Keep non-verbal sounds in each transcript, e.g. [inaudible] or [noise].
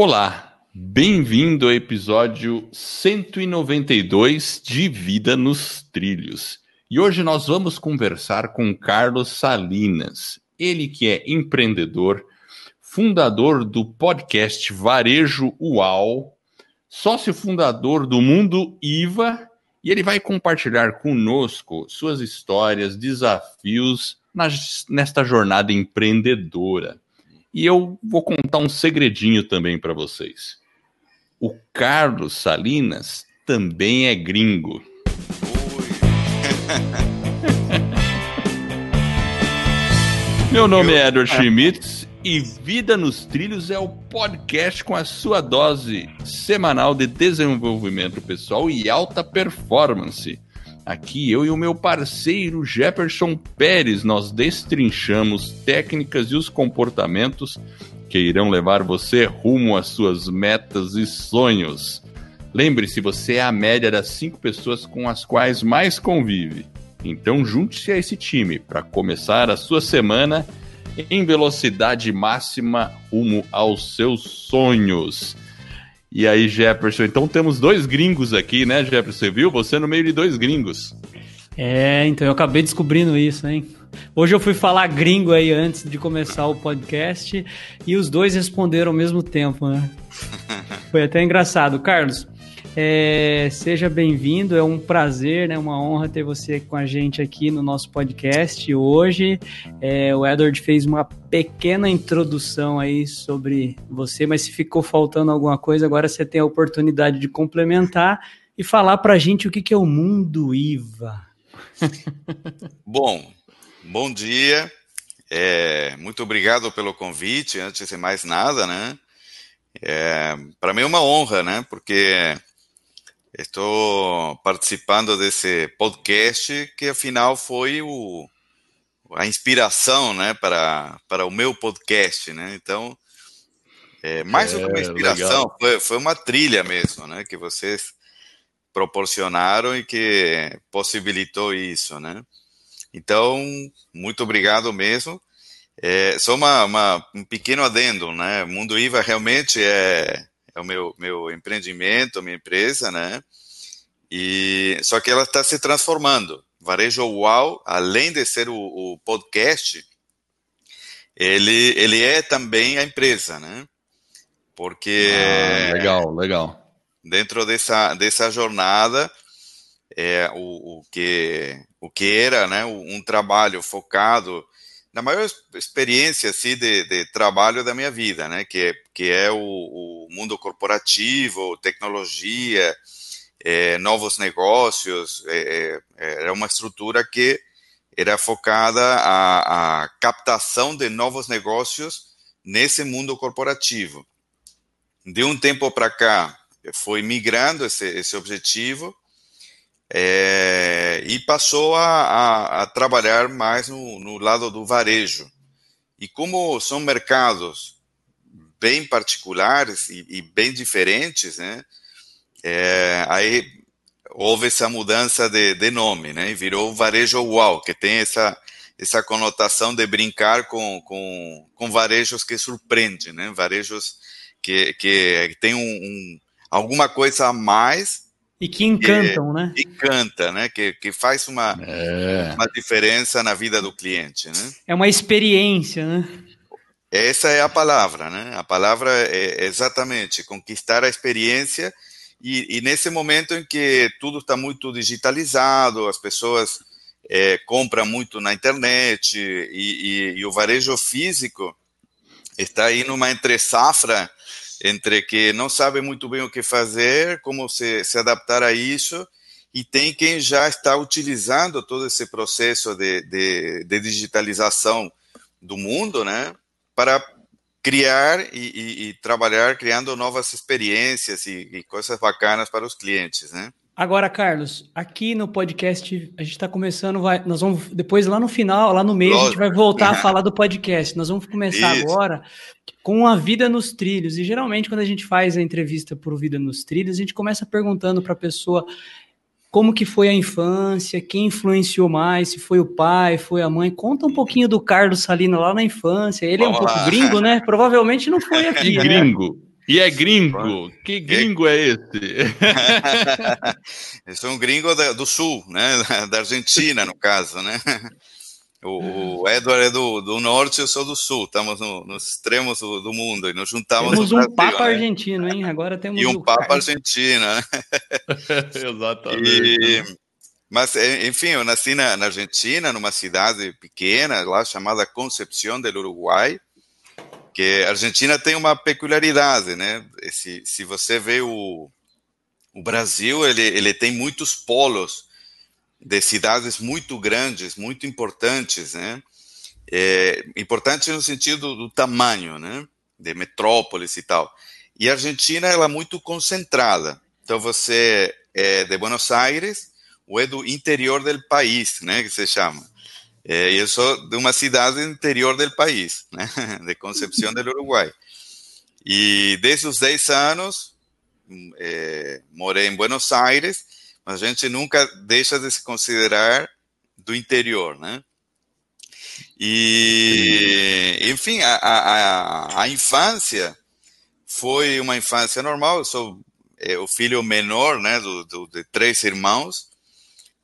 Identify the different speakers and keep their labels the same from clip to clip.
Speaker 1: Olá, bem-vindo ao episódio 192 de Vida nos Trilhos. E hoje nós vamos conversar com Carlos Salinas, ele que é empreendedor, fundador do podcast Varejo UAU, sócio fundador do Mundo IVA, e ele vai compartilhar conosco suas histórias, desafios nesta jornada empreendedora. E eu vou contar um segredinho também para vocês. O Carlos Salinas também é gringo. Meu nome é Edward Schmitz e Vida nos Trilhos é o podcast com a sua dose semanal de desenvolvimento pessoal e alta performance Aqui eu e o meu parceiro Jefferson Pérez nós destrinchamos técnicas e os comportamentos que irão levar você rumo às suas metas e sonhos. Lembre-se, você é a média das cinco pessoas com as quais mais convive. Então junte-se a esse time para começar a sua semana em velocidade máxima rumo aos seus sonhos. E aí, Jefferson, então temos dois gringos aqui, né, Jefferson? Você viu? Você no meio de dois gringos.
Speaker 2: É, então eu acabei descobrindo isso, hein? Hoje eu fui falar gringo aí antes de começar o podcast e os dois responderam ao mesmo tempo, né? [laughs] Foi até engraçado. Carlos, é, seja bem-vindo, é um prazer, né, uma honra ter você com a gente aqui no nosso podcast hoje. É, o Edward fez uma pequena introdução aí sobre você, mas se ficou faltando alguma coisa, agora você tem a oportunidade de complementar e falar para a gente o que, que é o mundo IVA. [laughs]
Speaker 3: Bom, bom dia. É, muito obrigado pelo convite, antes de mais nada, né? É, para mim é uma honra, né? Porque Estou participando desse podcast que afinal foi o, a inspiração, né, para, para o meu podcast, né? Então, é, mais do que uma é, inspiração, foi, foi uma trilha mesmo, né, que vocês proporcionaram e que possibilitou isso, né? Então, muito obrigado mesmo. É, só uma, uma, um pequeno adendo, né? Mundo IVA realmente é é o meu, meu empreendimento, minha empresa, né? E, só que ela está se transformando. Varejo Uau, além de ser o, o, podcast, ele, ele é também a empresa, né? Porque.
Speaker 1: Ah, legal, legal.
Speaker 3: Dentro dessa, dessa jornada, é, o, o, que, o que era né, um trabalho focado na maior experiência assim, de, de, trabalho da minha vida, né? Que, que é o, o mundo corporativo, tecnologia, é, novos negócios. É, é, era uma estrutura que era focada a, a captação de novos negócios nesse mundo corporativo. De um tempo para cá, foi migrando esse, esse objetivo é, e passou a, a, a, trabalhar mais no, no lado do varejo. E como são mercados bem particulares e, e bem diferentes, né, é, aí houve essa mudança de, de nome, né, e virou varejo UAU, que tem essa, essa conotação de brincar com, com, com varejos que surpreendem, né, varejos que, que tem um, um alguma coisa a mais
Speaker 2: e que encantam, que, né?
Speaker 3: Encanta, né? Que, que faz uma, é. uma diferença na vida do cliente, né?
Speaker 2: É uma experiência, né?
Speaker 3: Essa é a palavra, né? A palavra é exatamente conquistar a experiência e, e nesse momento em que tudo está muito digitalizado, as pessoas é, compram muito na internet e, e, e o varejo físico está aí numa entre safra entre que não sabe muito bem o que fazer, como se, se adaptar a isso, e tem quem já está utilizando todo esse processo de, de, de digitalização do mundo, né, para criar e, e, e, trabalhar criando novas experiências e, e coisas bacanas para os clientes, né?
Speaker 2: Agora, Carlos, aqui no podcast a gente está começando, vai, nós vamos depois lá no final, lá no meio Lógico. a gente vai voltar a falar do podcast. Nós vamos começar Isso. agora com a vida nos trilhos. E geralmente quando a gente faz a entrevista por vida nos trilhos, a gente começa perguntando para a pessoa como que foi a infância, quem influenciou mais, se foi o pai, foi a mãe. Conta um pouquinho do Carlos Salina lá na infância. Ele Vamos é um lá. pouco gringo, né? Provavelmente não foi [laughs] aqui.
Speaker 1: Que né? E é gringo? Que gringo é esse?
Speaker 3: eu sou um gringo do sul, né? [laughs] Da Argentina, no caso, né? O, o Edward é do, do norte, eu sou do sul. Estamos no, nos extremos do, do, mundo e nos juntamos.
Speaker 2: Temos um Brasil, Papa né? argentino, hein? Agora [laughs] temos
Speaker 3: e um Papa argentino, né? [laughs]
Speaker 1: Exatamente.
Speaker 3: E, mas, enfim, eu nasci na, na, Argentina, numa cidade pequena, lá chamada Concepción del Uruguai, que a Argentina tem uma peculiaridade, né? Se, se você vê o, o Brasil, ele, ele tem muitos polos de cidades muito grandes, muito importantes, né? É, importante no sentido do tamanho, né? De metrópoles e tal. E a Argentina ela é muito concentrada. Então você é de Buenos Aires ou é do interior do país, né? Que se chama. É, eu sou de uma cidade interior do país, né? [laughs] De Concepción del Uruguai. E desde os 10 anos é, morei em Buenos Aires a gente nunca deixa de se considerar do interior, né? E, enfim, a, a, a infância foi uma infância normal. Eu sou é, o filho menor, né, do, do, de três irmãos,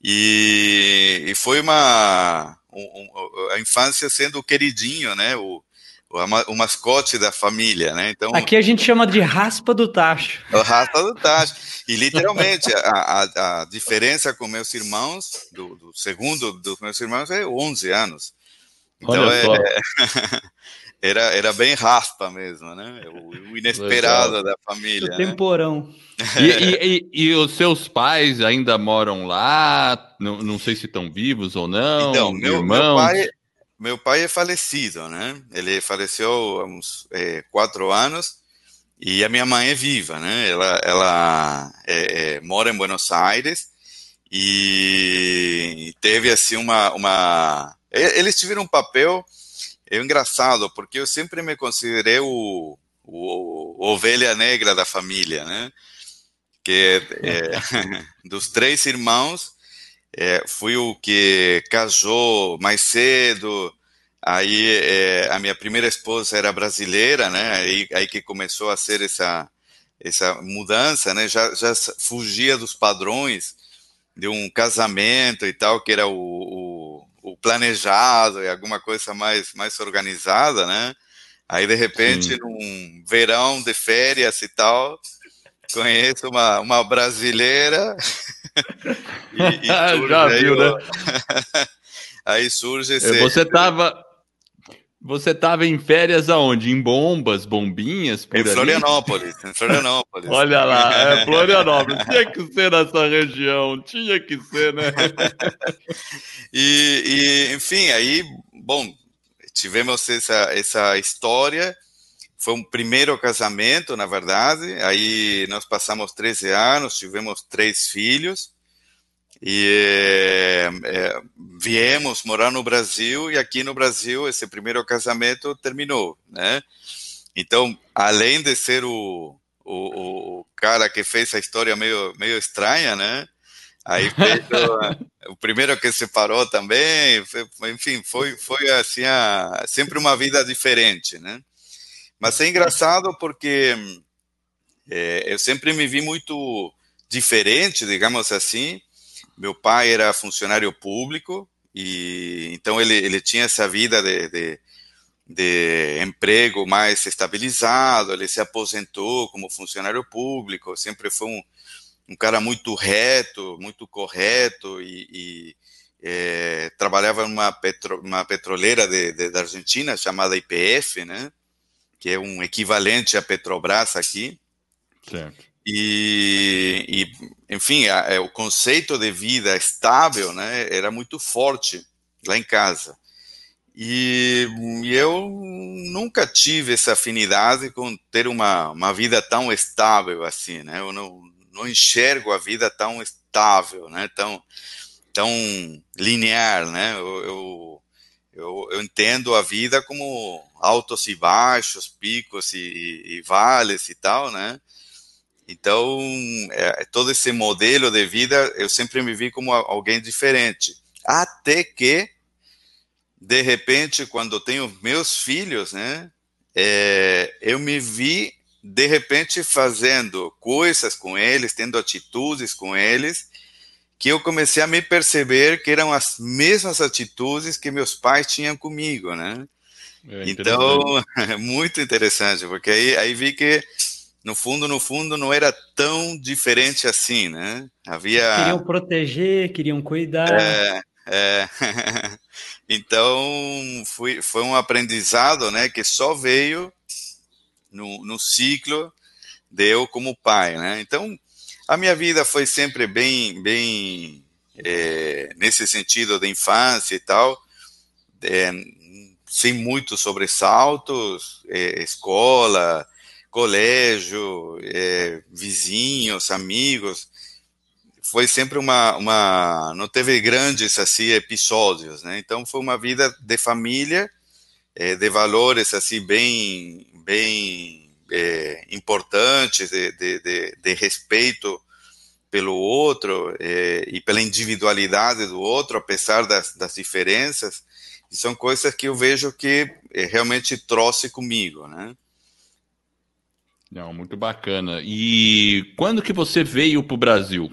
Speaker 3: e, e foi uma um, um, a infância sendo o queridinho, né, o, o mascote da família, né? Então
Speaker 2: aqui a gente chama de raspa do tacho.
Speaker 3: O raspa do tacho. E literalmente a, a, a diferença com meus irmãos do, do, segundo dos meus irmãos é 11 anos. Então é, era era bem raspa mesmo, né? O, o inesperado Legal. da família. O
Speaker 2: né? temporão. [laughs]
Speaker 1: E, e, e, e, os seus pais ainda moram lá? Não, não sei se estão vivos ou não.
Speaker 3: Então, meu, meu pai meu pai é falecido, né? Ele faleceu há uns é, quatro anos e a minha mãe é viva, né? Ela, ela é, é, mora em Buenos Aires e teve assim uma, uma... eles tiveram um papel é engraçado porque eu sempre me considerei o, o, o ovelha negra da família, né? Que é, [laughs] dos três irmãos é, fui o que casou mais cedo. Aí é, a minha primeira esposa era brasileira, né? Aí, aí que começou a ser essa essa mudança, né? Já, já fugia dos padrões de um casamento e tal, que era o, o, o planejado e alguma coisa mais mais organizada, né? Aí de repente Sim. num verão de férias e tal, conheço uma, uma brasileira [laughs]
Speaker 1: e, e [laughs] Já viu, aí,
Speaker 3: né? [laughs] aí surge esse...
Speaker 1: Você tava... Você tava em férias aonde? Em Bombas, Bombinhas?
Speaker 3: em Florianópolis, em Florianópolis. [laughs]
Speaker 1: Olha lá, é [laughs] Florianópolis. tinha que ser nessa região, tinha que ser, né? [laughs]
Speaker 3: e, e, enfim, aí, bom, tivemos essa, essa história foi um primeiro casamento, na verdade. Aí nós passamos 13 anos, tivemos três filhos e é, é, viemos morar no Brasil e aqui no Brasil esse primeiro casamento terminou, né? Então, além de ser o, o, o cara que fez a história meio meio estranha, né? Aí fez [laughs] o, primeiro que separou também, foi, enfim, foi foi assim a, sempre uma vida diferente, né? Mas é engraçado porque é, eu sempre me vi muito diferente, digamos assim. Meu pai era funcionário público e então ele, ele tinha essa vida de, de, de emprego mais estabilizado. Ele se aposentou como funcionário público. Sempre foi um, um cara muito reto, muito correto e, e é, trabalhava numa petro, uma petroleira de, de, da Argentina chamada IPF, né? que é um equivalente à Petrobras aqui.
Speaker 1: Certo.
Speaker 3: E, e enfim, a, a, é, o conceito de vida estável né, era muito forte lá em casa. E, e, eu nunca tive essa afinidade com ter uma, uma vida tão estável assim, né? Eu não, não enxergo a vida tão estável, né? Tão, tão linear, né? Eu, eu, eu, eu entendo a vida como altos e baixos, picos e, e, e vales e tal, né? Então, é, todo esse modelo de vida, eu sempre me vi como alguém diferente. Até que, de repente, quando tenho meus filhos, né? É, eu me vi de repente fazendo coisas com eles, tendo atitudes com eles, que eu comecei a me perceber que eram as mesmas atitudes que meus pais tinham comigo, né? É então, [laughs] muito interessante, porque aí, aí vi que no fundo, no fundo, não era tão diferente assim, né?
Speaker 2: Havia queriam proteger, queriam cuidar.
Speaker 3: É, é. [laughs] então, foi, foi um aprendizado, né, que só veio no, no ciclo de eu como pai, né? Então, a minha vida foi sempre bem, bem é, nesse sentido da infância e tal, é, sem muitos sobressaltos, é, escola, colégio, é, vizinhos, amigos, foi sempre uma, uma, não teve grandes assim episódios, né? Então foi uma vida de família, é, de valores assim bem, bem é, importantes, de, de, de, de, respeito pelo outro é, e pela individualidade do outro, apesar das, das diferenças. E são coisas que eu vejo que é, realmente trouxe comigo, né?
Speaker 1: Não, muito bacana. E quando que você veio para o Brasil?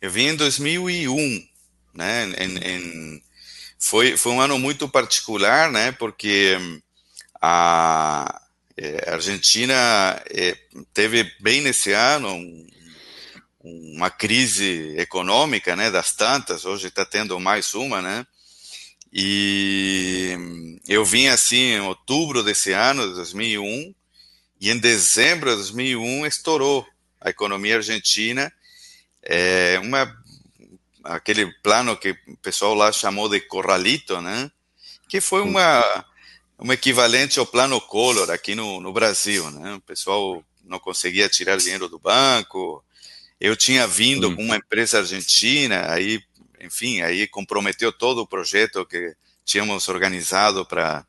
Speaker 3: Eu vim em 2001, né? Em, em, foi, foi um ano muito particular, né? Porque a, é, a Argentina é, teve bem nesse ano um, uma crise econômica, né? Das tantas. Hoje está tendo mais uma, né? E eu vim assim em outubro desse ano, de 2001, e em dezembro de 2001 estourou a economia argentina, é, uma aquele plano que o pessoal lá chamou de corralito, né? Que foi uma um equivalente ao plano Collor aqui no, no Brasil, né? O pessoal não conseguia tirar dinheiro do banco. Eu tinha vindo com uma empresa argentina, aí, enfim, aí comprometeu todo o projeto que tínhamos organizado para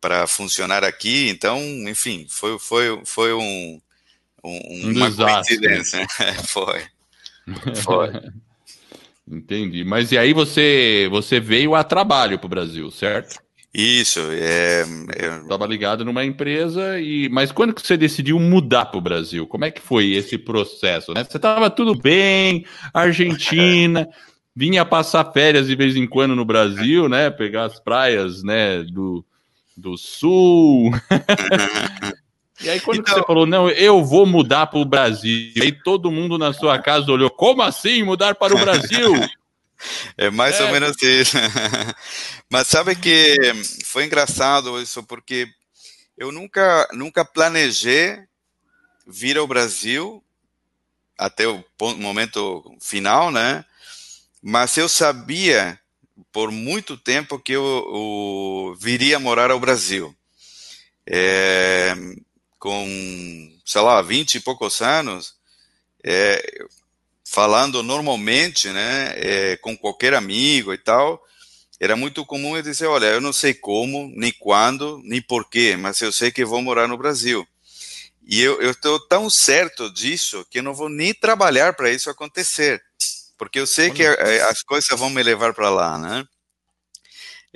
Speaker 3: para funcionar aqui. Então, enfim, foi foi foi um, um, um uma coincidência. [laughs] foi. Foi. [laughs]
Speaker 1: Entendi. Mas e aí você você veio a trabalho para o Brasil, certo?
Speaker 3: Isso. É,
Speaker 1: Estava ligado numa empresa e, mas quando que você decidiu mudar para o Brasil? Como é que foi esse processo? Né? Você estava tudo bem, Argentina, [laughs] vinha passar férias de vez em quando no Brasil, né? Pegar as praias, né? Do, do sul. [laughs] E aí, quando então, você falou, não, eu vou mudar para o Brasil, aí todo mundo na sua casa olhou, como assim mudar para o Brasil?
Speaker 3: É mais é. ou menos isso. [laughs] Mas sabe que foi engraçado isso, porque eu nunca, nunca planejei vir ao Brasil até o momento final, né? Mas eu sabia por muito tempo que eu, eu viria morar ao Brasil. É, com, sei lá, 20 e poucos anos, é, falando normalmente, né, é, com qualquer amigo e tal, era muito comum eu dizer, olha, eu não sei como, nem quando, nem porquê, mas eu sei que vou morar no Brasil. E eu estou tão certo disso que eu não vou nem trabalhar para isso acontecer, porque eu sei que é, as coisas vão me levar para lá, né?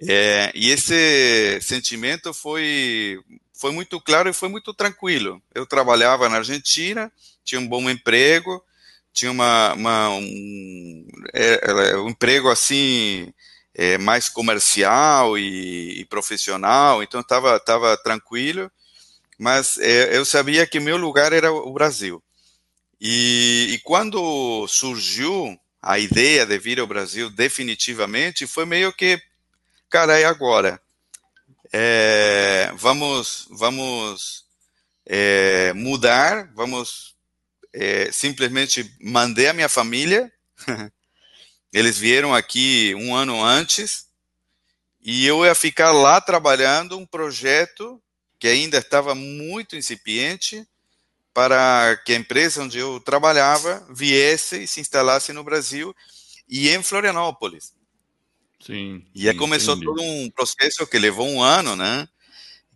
Speaker 3: É, e esse sentimento foi foi muito claro e foi muito tranquilo. Eu trabalhava na Argentina, tinha um bom emprego, tinha uma, uma um, é, um, emprego assim é, mais comercial e, e, profissional, então estava tava tranquilo, mas é, eu sabia que meu lugar era o Brasil. E, e quando surgiu a ideia de vir ao Brasil definitivamente, foi meio que, cara, é agora é, vamos, vamos é, mudar, vamos é, simplesmente mandei a minha família. [laughs] Eles vieram aqui um ano antes e eu ia ficar lá trabalhando um projeto que ainda estava muito incipiente para que a empresa onde eu trabalhava viesse e se instalasse no Brasil e em Florianópolis.
Speaker 1: Sim.
Speaker 3: E aí começou entendi. todo um processo que levou um ano, né?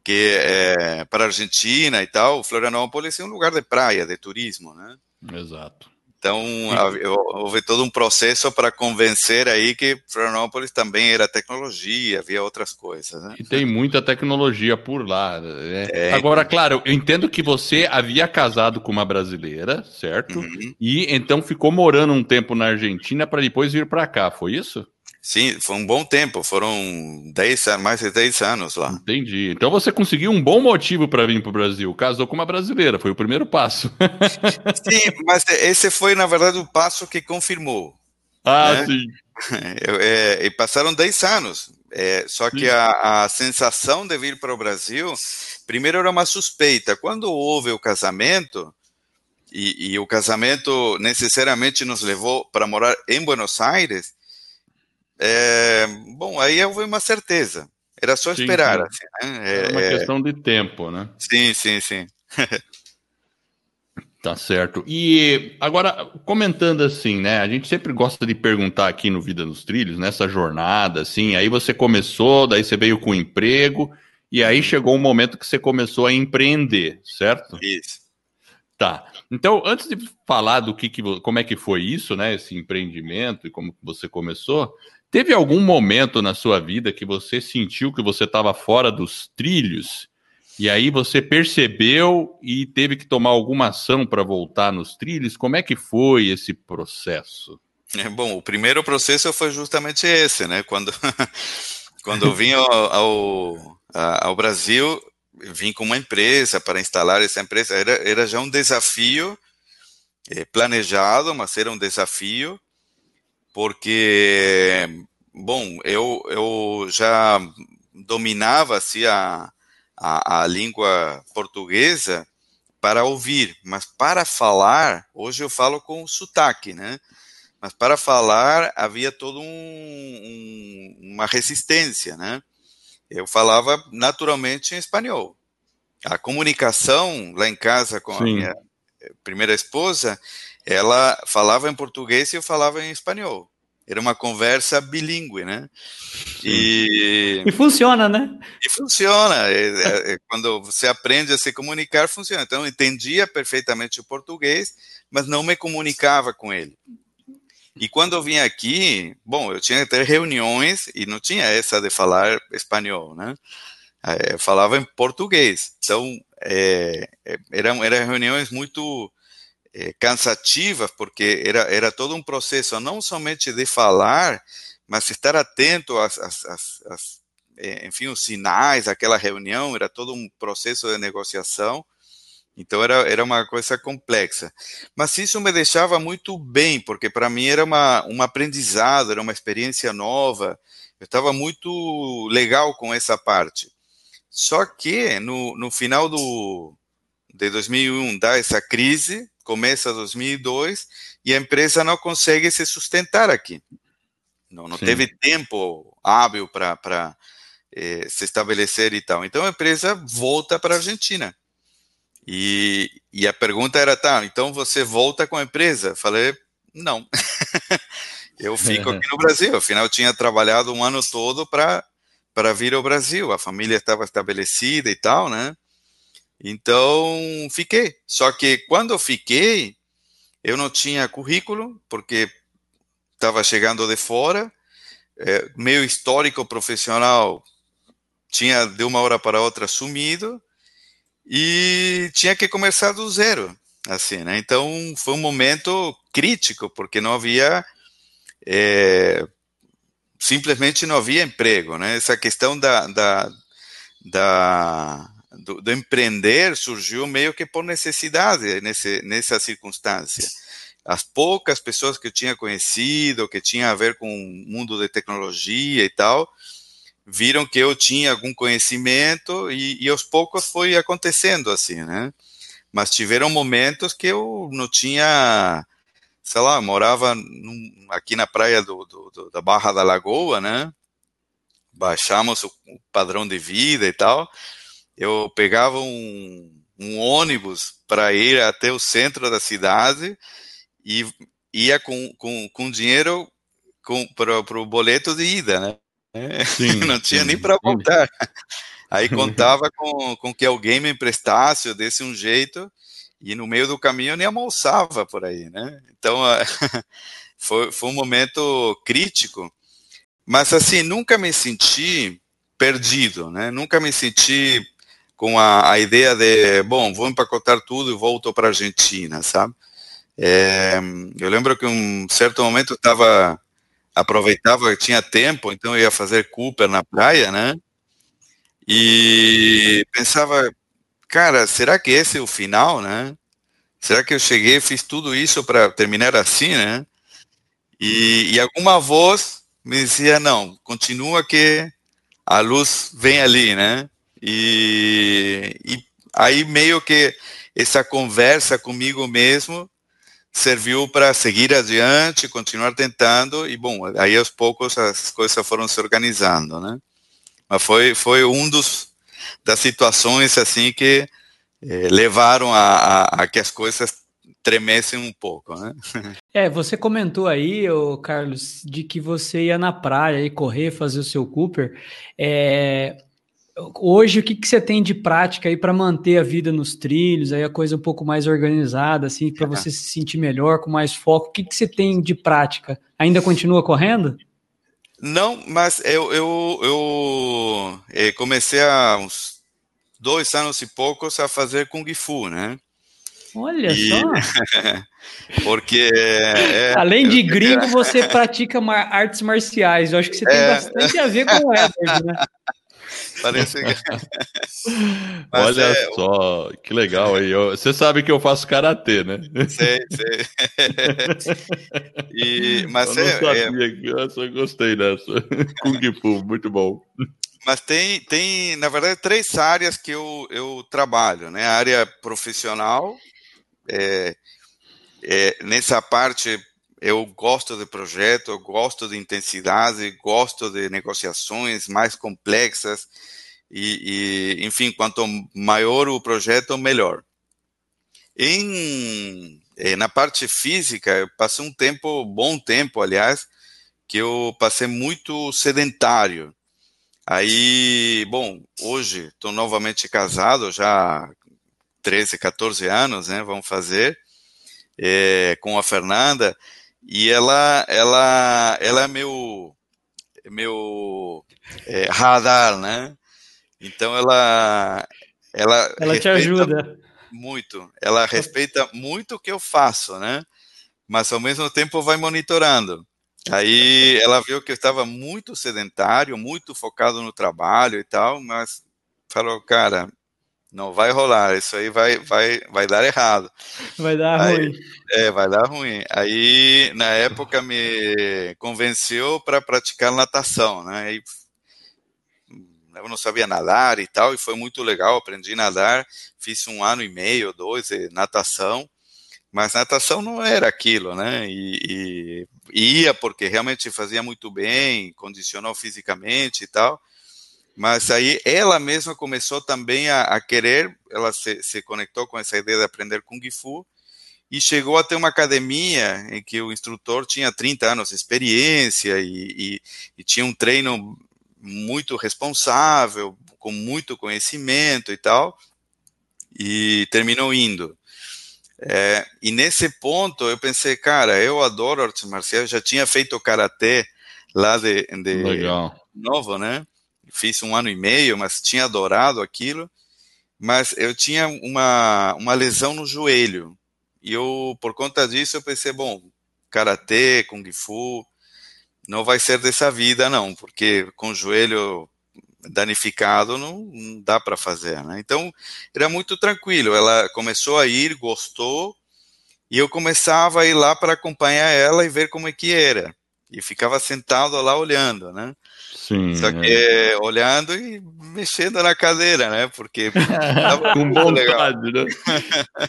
Speaker 3: Que é, para a Argentina e tal, Florianópolis é um lugar de praia, de turismo, né?
Speaker 1: Exato.
Speaker 3: Então, houve todo um processo para convencer aí que Florianópolis também era tecnologia, havia outras coisas. Né?
Speaker 1: E tem muita tecnologia por lá. Né? É. Agora, claro, eu entendo que você havia casado com uma brasileira, certo? Uhum. E então ficou morando um tempo na Argentina para depois vir para cá, foi isso?
Speaker 3: Sim, foi um bom tempo, foram 10, mais de 10 anos lá.
Speaker 1: Entendi. Então você conseguiu um bom motivo para vir para o Brasil. Casou com uma brasileira, foi o primeiro passo. [laughs]
Speaker 3: Sim, mas esse foi, na verdade, o passo que confirmou.
Speaker 1: Ah, né? sim. [laughs]
Speaker 3: É, e passaram 10 anos. É, só que a, a, sensação de vir para o Brasil, primeiro era uma suspeita. Quando houve o casamento, e, e o casamento necessariamente nos levou para morar em Buenos Aires, é, bom, aí houve uma certeza. Era só esperar. Sim,
Speaker 1: sim. Assim, né? é, uma é. questão de tempo, né?
Speaker 3: Sim, sim, sim. [laughs]
Speaker 1: Tá certo. E agora, comentando assim, né? A gente sempre gosta de perguntar aqui no Vida nos Trilhos, nessa jornada, assim, aí você começou, daí você veio com emprego, e aí chegou um momento que você começou a empreender, certo?
Speaker 3: Isso.
Speaker 1: Tá. Então, antes de falar do que, que como é que foi isso, né? Esse empreendimento e como você começou, Teve algum momento na sua vida que você sentiu que você estava fora dos trilhos e aí você percebeu e teve que tomar alguma ação para voltar nos trilhos? Como é que foi esse processo?
Speaker 3: É, bom, o primeiro processo foi justamente esse, né? Quando, [laughs] quando eu vim ao, ao, ao Brasil, vim com uma empresa para instalar essa empresa. Era, era já um desafio é, planejado, mas era um desafio porque, bom, eu, eu já dominava assim, a, a, a língua portuguesa para ouvir, mas para falar, hoje eu falo com sotaque, né? Mas para falar havia toda um, um, uma resistência, né? Eu falava naturalmente em espanhol. A comunicação lá em casa com Sim. a minha primeira esposa ela falava em português e eu falava em espanhol. Era uma conversa bilíngue, né?
Speaker 2: E, e funciona, né?
Speaker 3: E funciona. É, é, é, quando você aprende a se comunicar, funciona. Então, eu entendia perfeitamente o português, mas não me comunicava com ele. E quando eu vim aqui, bom, eu tinha que ter reuniões e não tinha essa de falar espanhol, né? Eu falava em português. Então, é, eram, eram reuniões muito é, cansativas, porque era, era todo um processo não somente de falar, mas estar atento às, às, às, às é, enfim, os sinais, aquela reunião, era todo um processo de negociação. Então era, era uma coisa complexa. Mas isso me deixava muito bem, porque para mim era uma, um aprendizado, era uma experiência nova. Eu estava muito legal com essa parte. Só que no, no final do, de 2001 dá essa crise, começa 2002 e a empresa não consegue se sustentar aqui. Não, não teve tempo hábil para eh, se estabelecer e tal. Então a empresa volta para a Argentina. E, e a pergunta era, tá, então você volta com a empresa? Falei, não. [laughs] eu fico aqui no Brasil. Afinal, eu tinha trabalhado um ano todo para para vir ao Brasil. A família estava estabelecida e tal, né? Então, fiquei. Só que quando eu fiquei, eu não tinha currículo, porque estava chegando de fora. É, meu histórico profissional tinha de uma hora para outra sumido e tinha que começar do zero, assim, né? Então foi um momento crítico porque não havia é, simplesmente não havia emprego, né? Essa questão da, da, da do, do, empreender surgiu meio que por necessidade nesse, nessa circunstância. As poucas pessoas que eu tinha conhecido, que tinha a ver com o mundo de tecnologia e tal, viram que eu tinha algum conhecimento e, e aos poucos foi acontecendo assim, né? Mas tiveram momentos que eu não tinha, sei lá, morava num, aqui na praia do, do, da Barra da Lagoa, né? Baixamos o, o padrão de vida e tal, eu pegava um, um ônibus para ir até o centro da cidade e ia com, com, com dinheiro para o boleto de ida, né? Sim, [laughs] Não tinha sim, nem para voltar. Aí [laughs] contava com, com que alguém me emprestasse, eu desse um jeito, e no meio do caminho eu nem almoçava por aí, né? Então [laughs] foi, foi um momento crítico, mas assim, nunca me senti perdido, né? Nunca me senti com a, a ideia de, bom, vou empacotar tudo e volto para a Argentina, sabe? É, eu lembro que um certo momento eu estava aproveitava tinha tempo, então eu ia fazer Cooper na praia, né? E pensava, cara, será que esse é o final, né? Será que eu cheguei, fiz tudo isso para terminar assim, né? E, e alguma voz me dizia, não, continua que a luz vem ali, né? E, e aí meio que essa conversa comigo mesmo serviu para seguir adiante, continuar tentando e bom, aí aos poucos as coisas foram se organizando, né? Mas foi foi um dos das situações assim que eh, levaram a, a, a, que as coisas tremessem um pouco, né? [laughs]
Speaker 2: É, você comentou aí, ô Carlos, de que você ia na praia e correr, fazer o seu Cooper. É, hoje o que, que você tem de prática aí para manter a vida nos trilhos, aí a coisa um pouco mais organizada, assim, para [laughs] você se sentir melhor, com mais foco? O que, que você tem de prática? Ainda continua correndo?
Speaker 3: Não, mas eu, eu, eu eh, comecei há uns dois anos e poucos a fazer Kung Fu, né?
Speaker 2: Olha e... só! [laughs]
Speaker 3: Porque.
Speaker 2: É, Além de gringo, você pratica artes marciais. Eu acho que você tem é... bastante a ver com o né? [laughs]
Speaker 3: Parece que... [laughs]
Speaker 1: Olha é... só, que legal aí. Você sabe que eu faço karatê, né?
Speaker 3: Sei, sei. e, mas
Speaker 1: eu não
Speaker 3: é,
Speaker 1: sabia, é... eu só gostei dessa. [laughs] Kung Fu, muito bom.
Speaker 3: Mas tem, tem, na verdade, três áreas que eu, eu trabalho, né? A área profissional, é, é, nessa parte eu gosto de projeto, eu gosto de intensidade, gosto de negociações mais complexas e, e, enfim, quanto maior o projeto, melhor. Em, eh, na parte física, eu passei um tempo, bom tempo, aliás, que eu passei muito sedentário. Aí, bom, hoje estou novamente casado, já 13, 14 anos, né? Vamos fazer é, com a Fernanda e ela, ela, ela é meu, meu é, radar, né? Então ela, ela,
Speaker 2: ela te ajuda
Speaker 3: muito. Ela respeita muito o que eu faço, né? Mas ao mesmo tempo vai monitorando. Aí ela viu que eu estava muito sedentário, muito focado no trabalho e tal, mas falou, cara, não vai rolar, isso aí vai, vai, vai dar errado.
Speaker 2: Vai dar
Speaker 3: aí,
Speaker 2: ruim.
Speaker 3: É, vai dar ruim. Aí, na época, me convenceu para praticar natação, né? E, eu não sabia nadar e tal, e foi muito legal, aprendi a nadar, fiz um ano e meio, dois de natação, mas natação não era aquilo, né? E, e ia porque realmente fazia muito bem, condicionou fisicamente e tal, mas aí ela mesma começou também a, a querer, ela se, se, conectou com essa ideia de aprender Kung Fu e chegou a ter uma academia em que o instrutor tinha 30 anos de experiência e, e, e tinha um treino muito responsável, com muito conhecimento e tal, e terminou indo. É, e nesse ponto eu pensei, cara, eu adoro artes marciais, já tinha feito karatê lá de, de novo, né? Fiz um ano e meio, mas tinha adorado aquilo. Mas eu tinha uma, uma lesão no joelho. E eu, por conta disso, eu pensei, bom, karatê, kung fu, não vai ser dessa vida, não, porque com o joelho danificado não, não dá para fazer, né? Então, era muito tranquilo. Ela começou a ir, gostou, e eu começava a ir lá para acompanhar ela e ver como é que era. E ficava sentado lá olhando, né?
Speaker 1: Sim,
Speaker 3: Só que é. olhando e mexendo na cadeira, né? Porque [laughs]
Speaker 1: com vontade, legal. né? [laughs]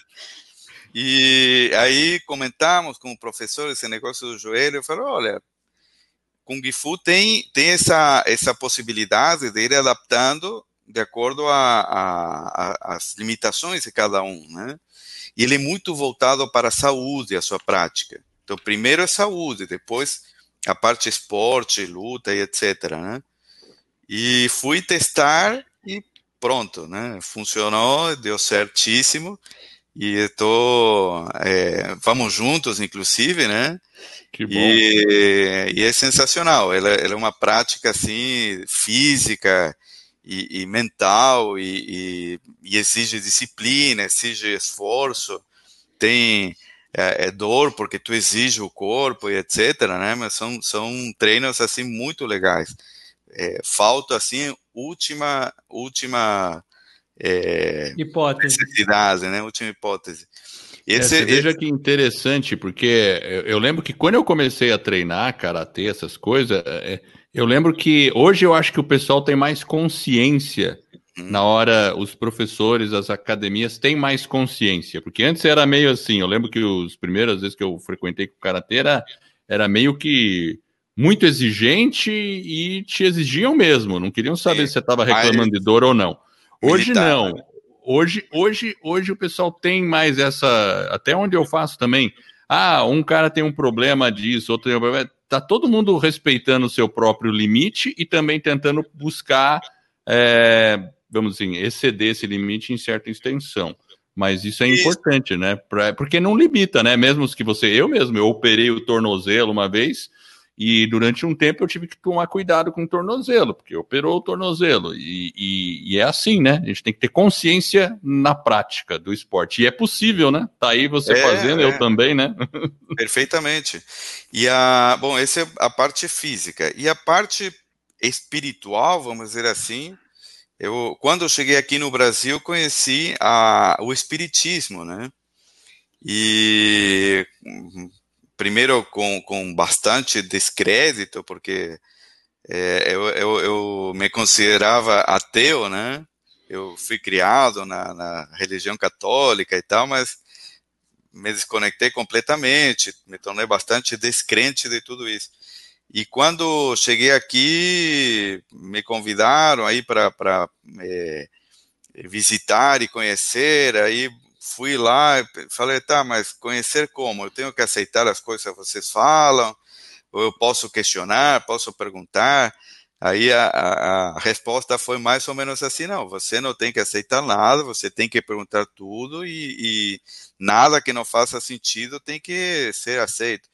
Speaker 3: e aí comentamos com o professor esse negócio do joelho, eu falei, olha, Kung Fu tem, tem essa, essa possibilidade de ir adaptando de acordo às limitações de cada um, né? E ele é muito voltado para a saúde, a sua prática. Então, primeiro é saúde, depois a parte esporte, luta e etc, né? E fui testar e pronto, né? Funcionou, deu certíssimo. e estou é, vamos juntos, inclusive, né?
Speaker 1: Que bom.
Speaker 3: E, e é sensacional. Ela, ela, é uma prática assim física e, e mental e, e, exige disciplina, exige esforço. Tem é, é, dor porque tu exige o corpo e etc, né? Mas são são treinos assim muito legais. É, falta assim última última é,
Speaker 2: hipótese.
Speaker 3: necessidade, né? Última hipótese.
Speaker 1: É, esse, é, veja que interessante, porque eu, eu, lembro que quando eu comecei a treinar karatê, essas coisas, é, eu lembro que hoje eu acho que o pessoal tem mais consciência. Na hora, os professores, as academias têm mais consciência, porque antes era meio assim, eu lembro que os primeiras vezes que eu frequentei com karatê era, era meio que muito exigente e te exigiam mesmo, não queriam saber se você estava reclamando de dor ou não. Hoje militar, não. Né? Hoje, hoje, hoje o pessoal tem mais essa. Até onde eu faço também. Ah, um cara tem um problema disso, outro tem um problema. Tá todo mundo respeitando o seu próprio limite e também tentando buscar, é, vamos dizer, exceder esse limite em certa extensão. Mas isso é isso. importante, né? Pra, porque não limita, né? Mesmo que você. Eu mesmo, eu operei o tornozelo uma vez e durante um tempo eu tive que tomar cuidado com o tornozelo, porque operou o tornozelo. E, e, e, é assim, né? A gente tem que ter consciência na prática do esporte. E é possível, né? Tá aí você é, fazendo, é. eu também, né? [laughs]
Speaker 3: Perfeitamente. E a. Bom, essa é a parte física. E a parte espiritual, vamos dizer assim. Eu, quando eu cheguei aqui no Brasil, conheci a, o Espiritismo, né? E primeiro com, com bastante descrédito, porque é, eu, eu, eu, me considerava ateu, né? Eu fui criado na, na, religião católica e tal, mas me desconectei completamente, me tornei bastante descrente de tudo isso. E quando cheguei aqui, me convidaram aí para é, visitar e conhecer, aí fui lá, falei, tá, mas conhecer como? Eu tenho que aceitar as coisas que vocês falam, ou eu posso questionar, posso perguntar. Aí a, a, a, resposta foi mais ou menos assim: não, você não tem que aceitar nada, você tem que perguntar tudo e, e nada que não faça sentido tem que ser aceito.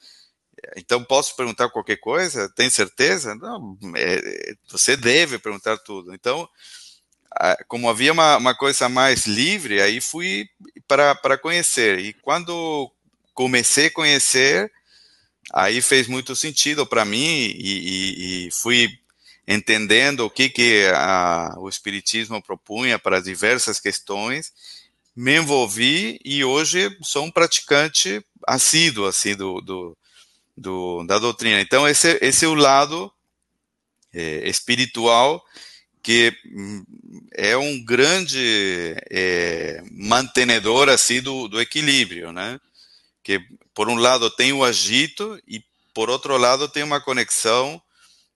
Speaker 3: Então, posso perguntar qualquer coisa? Tem certeza? Não, é, você deve perguntar tudo. Então, como havia uma, uma coisa mais livre, aí fui para conhecer. E quando comecei a conhecer, aí fez muito sentido para mim e, e, e, fui entendendo o que, que a, o Espiritismo propunha para diversas questões, me envolvi e hoje sou um praticante assíduo assim, do, do, do da doutrina. Então, esse, esse é o lado é, espiritual que é um grande é, mantenedor assim do, do equilíbrio, né? Que por um lado tem o agito e por outro lado tem uma conexão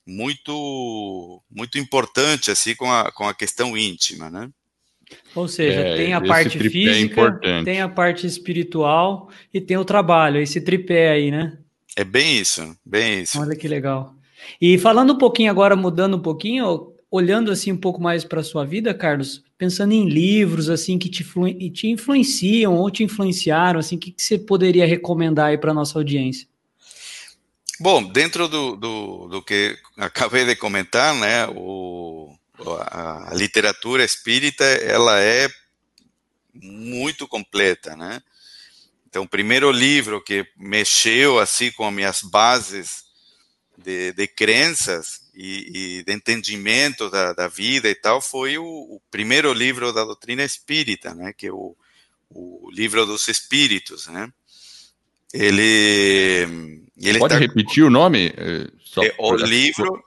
Speaker 3: muito muito importante assim com a, com a questão íntima, né?
Speaker 2: Ou seja, é, tem a parte é física, é tem a parte espiritual e tem o trabalho, esse tripé aí, né?
Speaker 3: É bem isso, bem isso.
Speaker 2: Olha que legal. E falando um pouquinho agora, mudando um pouquinho, olhando assim um pouco mais para a sua vida, Carlos, pensando em livros assim que te, te influenciam ou te influenciaram, assim, o que, que você poderia recomendar aí para nossa audiência?
Speaker 3: Bom, dentro do, do, do, que [laughs] acabei de comentar, né, o, a literatura espírita, ela é muito completa, né? Então, o primeiro livro que mexeu assim com as minhas bases de, de crenças e, e de entendimento da, da, vida e tal foi o, o, primeiro livro da doutrina espírita, né, que é o, o livro dos espíritos, né? Ele, ele
Speaker 1: pode tá, repetir o nome?
Speaker 3: É, é o livro,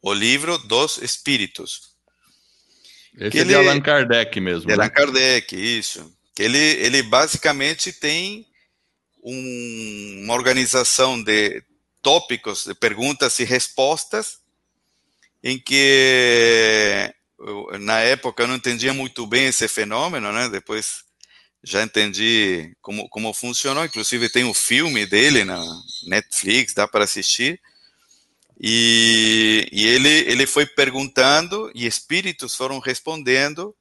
Speaker 3: o livro dos espíritos.
Speaker 1: Esse que é ele, de Allan Kardec mesmo. De
Speaker 3: né? Allan Kardec, isso. Ele, ele basicamente tem um, uma organização de tópicos, de perguntas e respostas em que na época eu não entendia muito bem esse fenômeno, né? Depois já entendi como, como funcionou. Inclusive tem um filme dele na Netflix, dá para assistir. E, e ele, ele foi perguntando e espíritos foram respondendo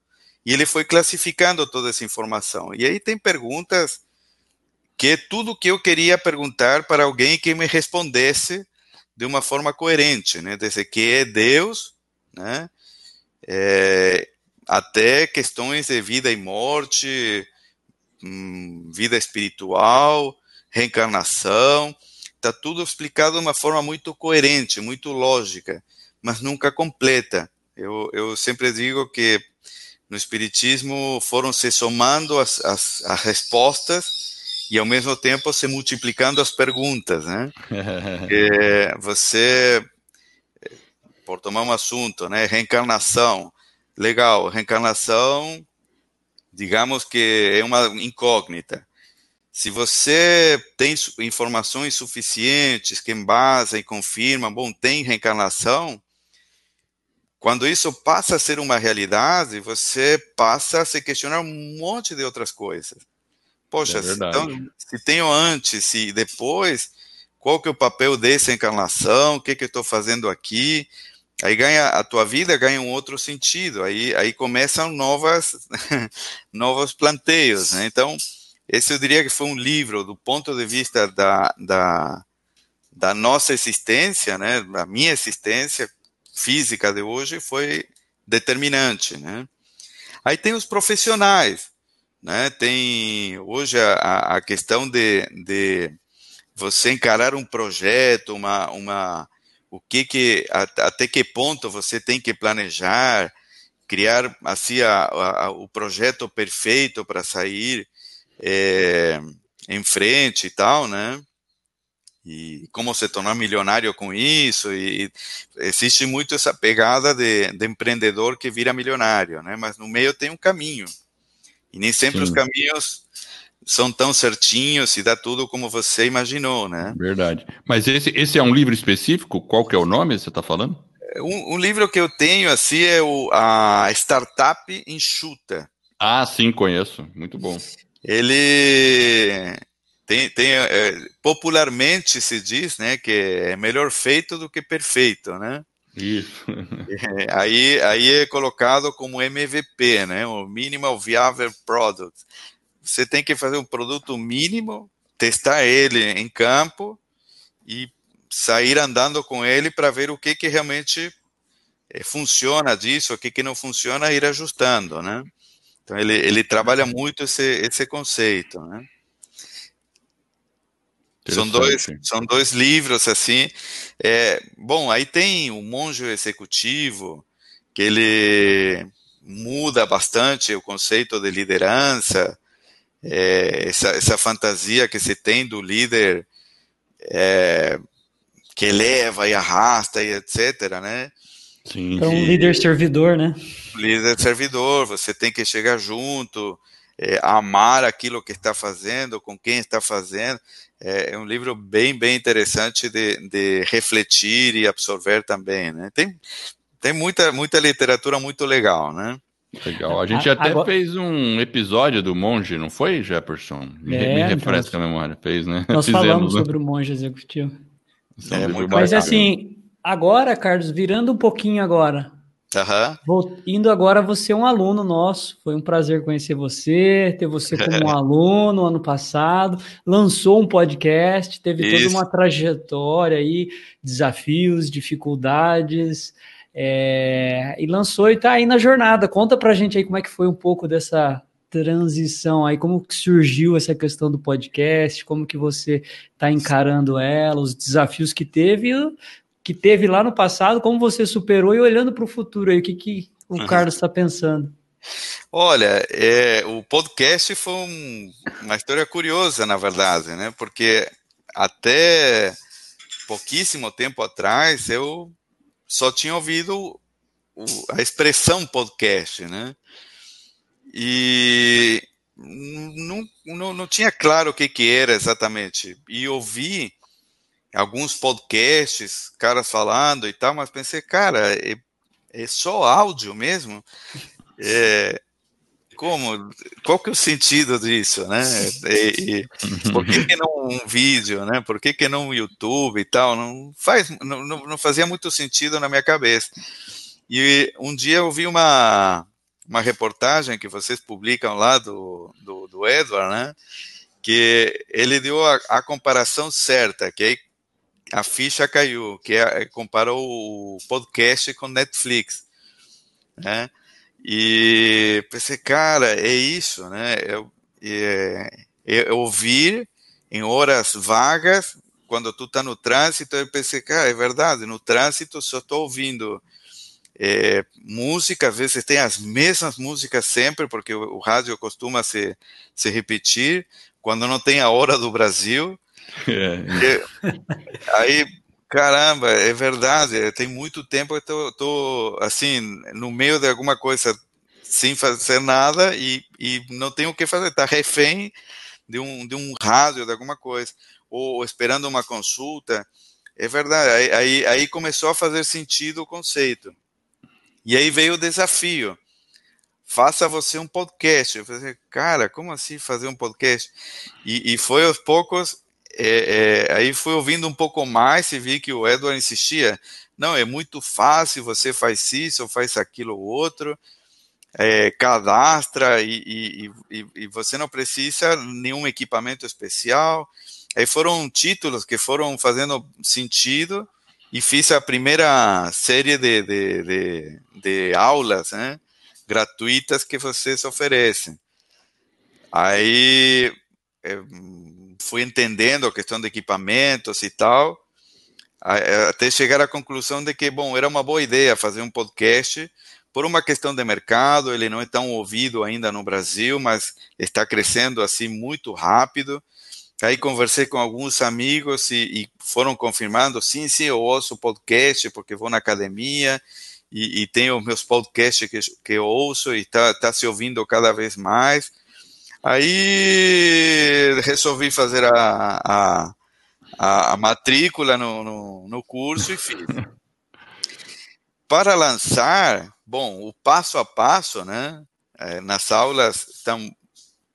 Speaker 3: e ele foi classificando toda essa informação. E aí tem perguntas que é tudo que eu queria perguntar para alguém que me respondesse de uma forma coerente, né? Desde que é Deus, né? É, até questões de vida e morte, hum, vida espiritual, reencarnação, está tudo explicado de uma forma muito coerente, muito lógica, mas nunca completa. Eu, eu sempre digo que no Espiritismo foram se somando as, as, as respostas e ao mesmo tempo se multiplicando as perguntas, né? [laughs] é, você, por tomar um assunto, né? Reencarnação, legal, reencarnação, digamos que é uma incógnita. Se você tem informações suficientes que embasam e confirmam, bom, tem reencarnação, quando isso passa a ser uma realidade, você passa a se questionar um monte de outras coisas. Poxa, é se, então, se tenho antes e depois, qual que é o papel dessa encarnação? O que, que eu estou fazendo aqui? Aí ganha a tua vida ganha um outro sentido. Aí, aí começam novas [laughs] novos planteios. Né? Então esse eu diria que foi um livro, do ponto de vista da, da, da nossa existência, né, da minha existência física de hoje, foi determinante. Né? Aí tem os profissionais, né? tem hoje a, a questão de, de você encarar um projeto, uma, uma, o que que, até que ponto você tem que planejar, criar assim a, a, o projeto perfeito para sair é, em frente e tal, né? E como se tornar milionário com isso, e existe muito essa pegada de, de empreendedor que vira milionário, né? Mas no meio tem um caminho, e nem sempre Sim. os caminhos são tão certinhos e dá tudo como você imaginou, né?
Speaker 1: Verdade. Mas esse, esse é um livro específico? Qual que é o nome que você está falando?
Speaker 3: Um, um, livro que eu tenho, assim, é o, a Startup Enxuta.
Speaker 1: Ah, sim, conheço. Muito bom
Speaker 3: ele tem, tem é, popularmente se diz, né, que é melhor feito do que perfeito, né?
Speaker 1: Isso. [laughs]
Speaker 3: É, aí, aí é colocado como MVP, né, o Minimal Viable Product. Você tem que fazer um produto mínimo, testar ele em campo e sair andando com ele para ver o que que realmente é, funciona disso, o que que não funciona, ir ajustando, né? Então ele, ele trabalha muito esse, esse conceito, né? São dois, são dois livros assim. É, bom, aí tem o Monge Executivo, que ele muda bastante o conceito de liderança, é, essa, essa fantasia que se tem do líder é, que leva e arrasta e etc, né?
Speaker 2: Sim, então, um líder servidor, né?
Speaker 3: Líder servidor, você tem que chegar junto, é, amar aquilo que está fazendo, com quem está fazendo. É, é um livro bem, bem interessante de, de refletir e absorver também, né? Tem, tem muita, muita literatura muito legal, né?
Speaker 1: Legal. A gente até Agora... fez um episódio do monge, não foi, Jefferson? Me, é, me refresca então, a memória. Fez, né? [laughs]
Speaker 2: Nós Fizemos, falamos né? sobre o monge executivo. É, muito Mas assim, Agora, Carlos, virando um pouquinho agora.
Speaker 3: Uhum.
Speaker 2: Vou, indo agora, você é um aluno nosso. Foi um prazer conhecer você, ter você como um [laughs] aluno ano passado. Lançou um podcast, teve Isso. toda uma trajetória aí, desafios, dificuldades. É, e lançou e está aí na jornada. Conta pra gente aí como é que foi um pouco dessa transição aí, como que surgiu essa questão do podcast, como que você está encarando ela, os desafios que teve que teve lá no passado, como você superou e olhando para o futuro aí, o que, que o uhum. Carlos está pensando?
Speaker 3: Olha, é, o podcast foi um, uma história curiosa, na verdade, né? Porque até pouquíssimo tempo atrás eu só tinha ouvido o, a expressão podcast, né? E não, não, não tinha claro o que, que era exatamente. E ouvi alguns podcasts, caras falando e tal, mas pensei, cara, é, é só áudio mesmo? É, como? Qual que é o sentido disso, né? [laughs] E, e, por que, que, não um vídeo, né? Por que, que não um YouTube e tal? Não faz, não, não fazia muito sentido na minha cabeça. E um dia eu vi uma uma reportagem que vocês publicam lá do, do, do Edward, né? Que ele deu a, a comparação certa, que aí a ficha caiu, que é, comparou o podcast com Netflix, né? E pensei, cara, é isso, né? Eu, é, é ouvir em horas vagas, quando tu tá no trânsito, eu pensei, cara, é verdade, no trânsito só tô ouvindo é, música, às vezes tem as mesmas músicas sempre, porque o, o, rádio costuma se, se repetir, quando não tem a hora do Brasil. É. aí, caramba, é verdade, tem muito tempo que eu tô, assim, no meio de alguma coisa sem fazer nada e, e não tenho o que fazer, tá refém de um, de um rádio, de alguma coisa, ou, ou esperando uma consulta. É verdade, aí, aí, aí começou a fazer sentido o conceito. E aí veio o desafio. Faça você um podcast. Eu falei, cara, como assim fazer um podcast? E, e foi aos poucos, é, é, aí fui ouvindo um pouco mais e vi que o Edward insistia. Não, é muito fácil, você faz isso, faz aquilo ou outro, é, cadastra e, e, e, e, você não precisa nenhum equipamento especial. Aí foram títulos que foram fazendo sentido e fiz a primeira série de, de, de, de aulas né, gratuitas que vocês oferecem. Aí fui entendendo a questão de equipamentos e tal, até chegar à conclusão de que, bom, era uma boa ideia fazer um podcast, por uma questão de mercado, ele não é tão ouvido ainda no Brasil, mas está crescendo assim muito rápido. Aí conversei com alguns amigos e, e foram confirmando, sim, sim, eu ouço podcast porque vou na academia e, e tenho meus podcasts que, que eu ouço e está tá se ouvindo cada vez mais. Aí resolvi fazer a, a, a, a matrícula no, no, no curso e fiz. [laughs] Para lançar, bom, o passo a passo, né? É, nas aulas estão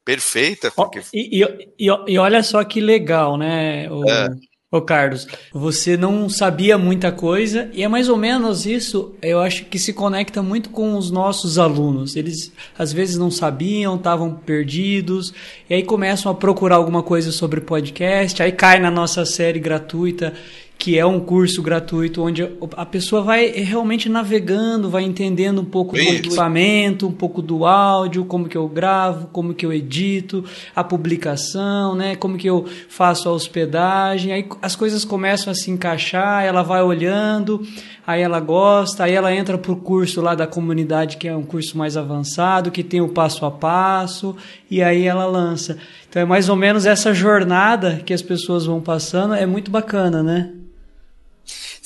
Speaker 3: perfeita. Porque...
Speaker 2: E, e, e, olha só que legal, né, o, é. O Carlos? Você não sabia muita coisa e é mais ou menos isso, eu acho que se conecta muito com os nossos alunos. Eles às vezes não sabiam, estavam perdidos, e aí começam a procurar alguma coisa sobre podcast, aí cai na nossa série gratuita que é um curso gratuito onde a pessoa vai realmente navegando, vai entendendo um pouco do equipamento, um pouco do áudio, como que eu gravo, como que eu edito, a publicação, né, como que eu faço a hospedagem, aí as coisas começam a se encaixar, ela vai olhando, aí ela gosta, aí ela entra pro curso lá da comunidade que é um curso mais avançado, que tem o passo a passo, e aí ela lança. Então é mais ou menos essa jornada que as pessoas vão passando, é muito bacana, né?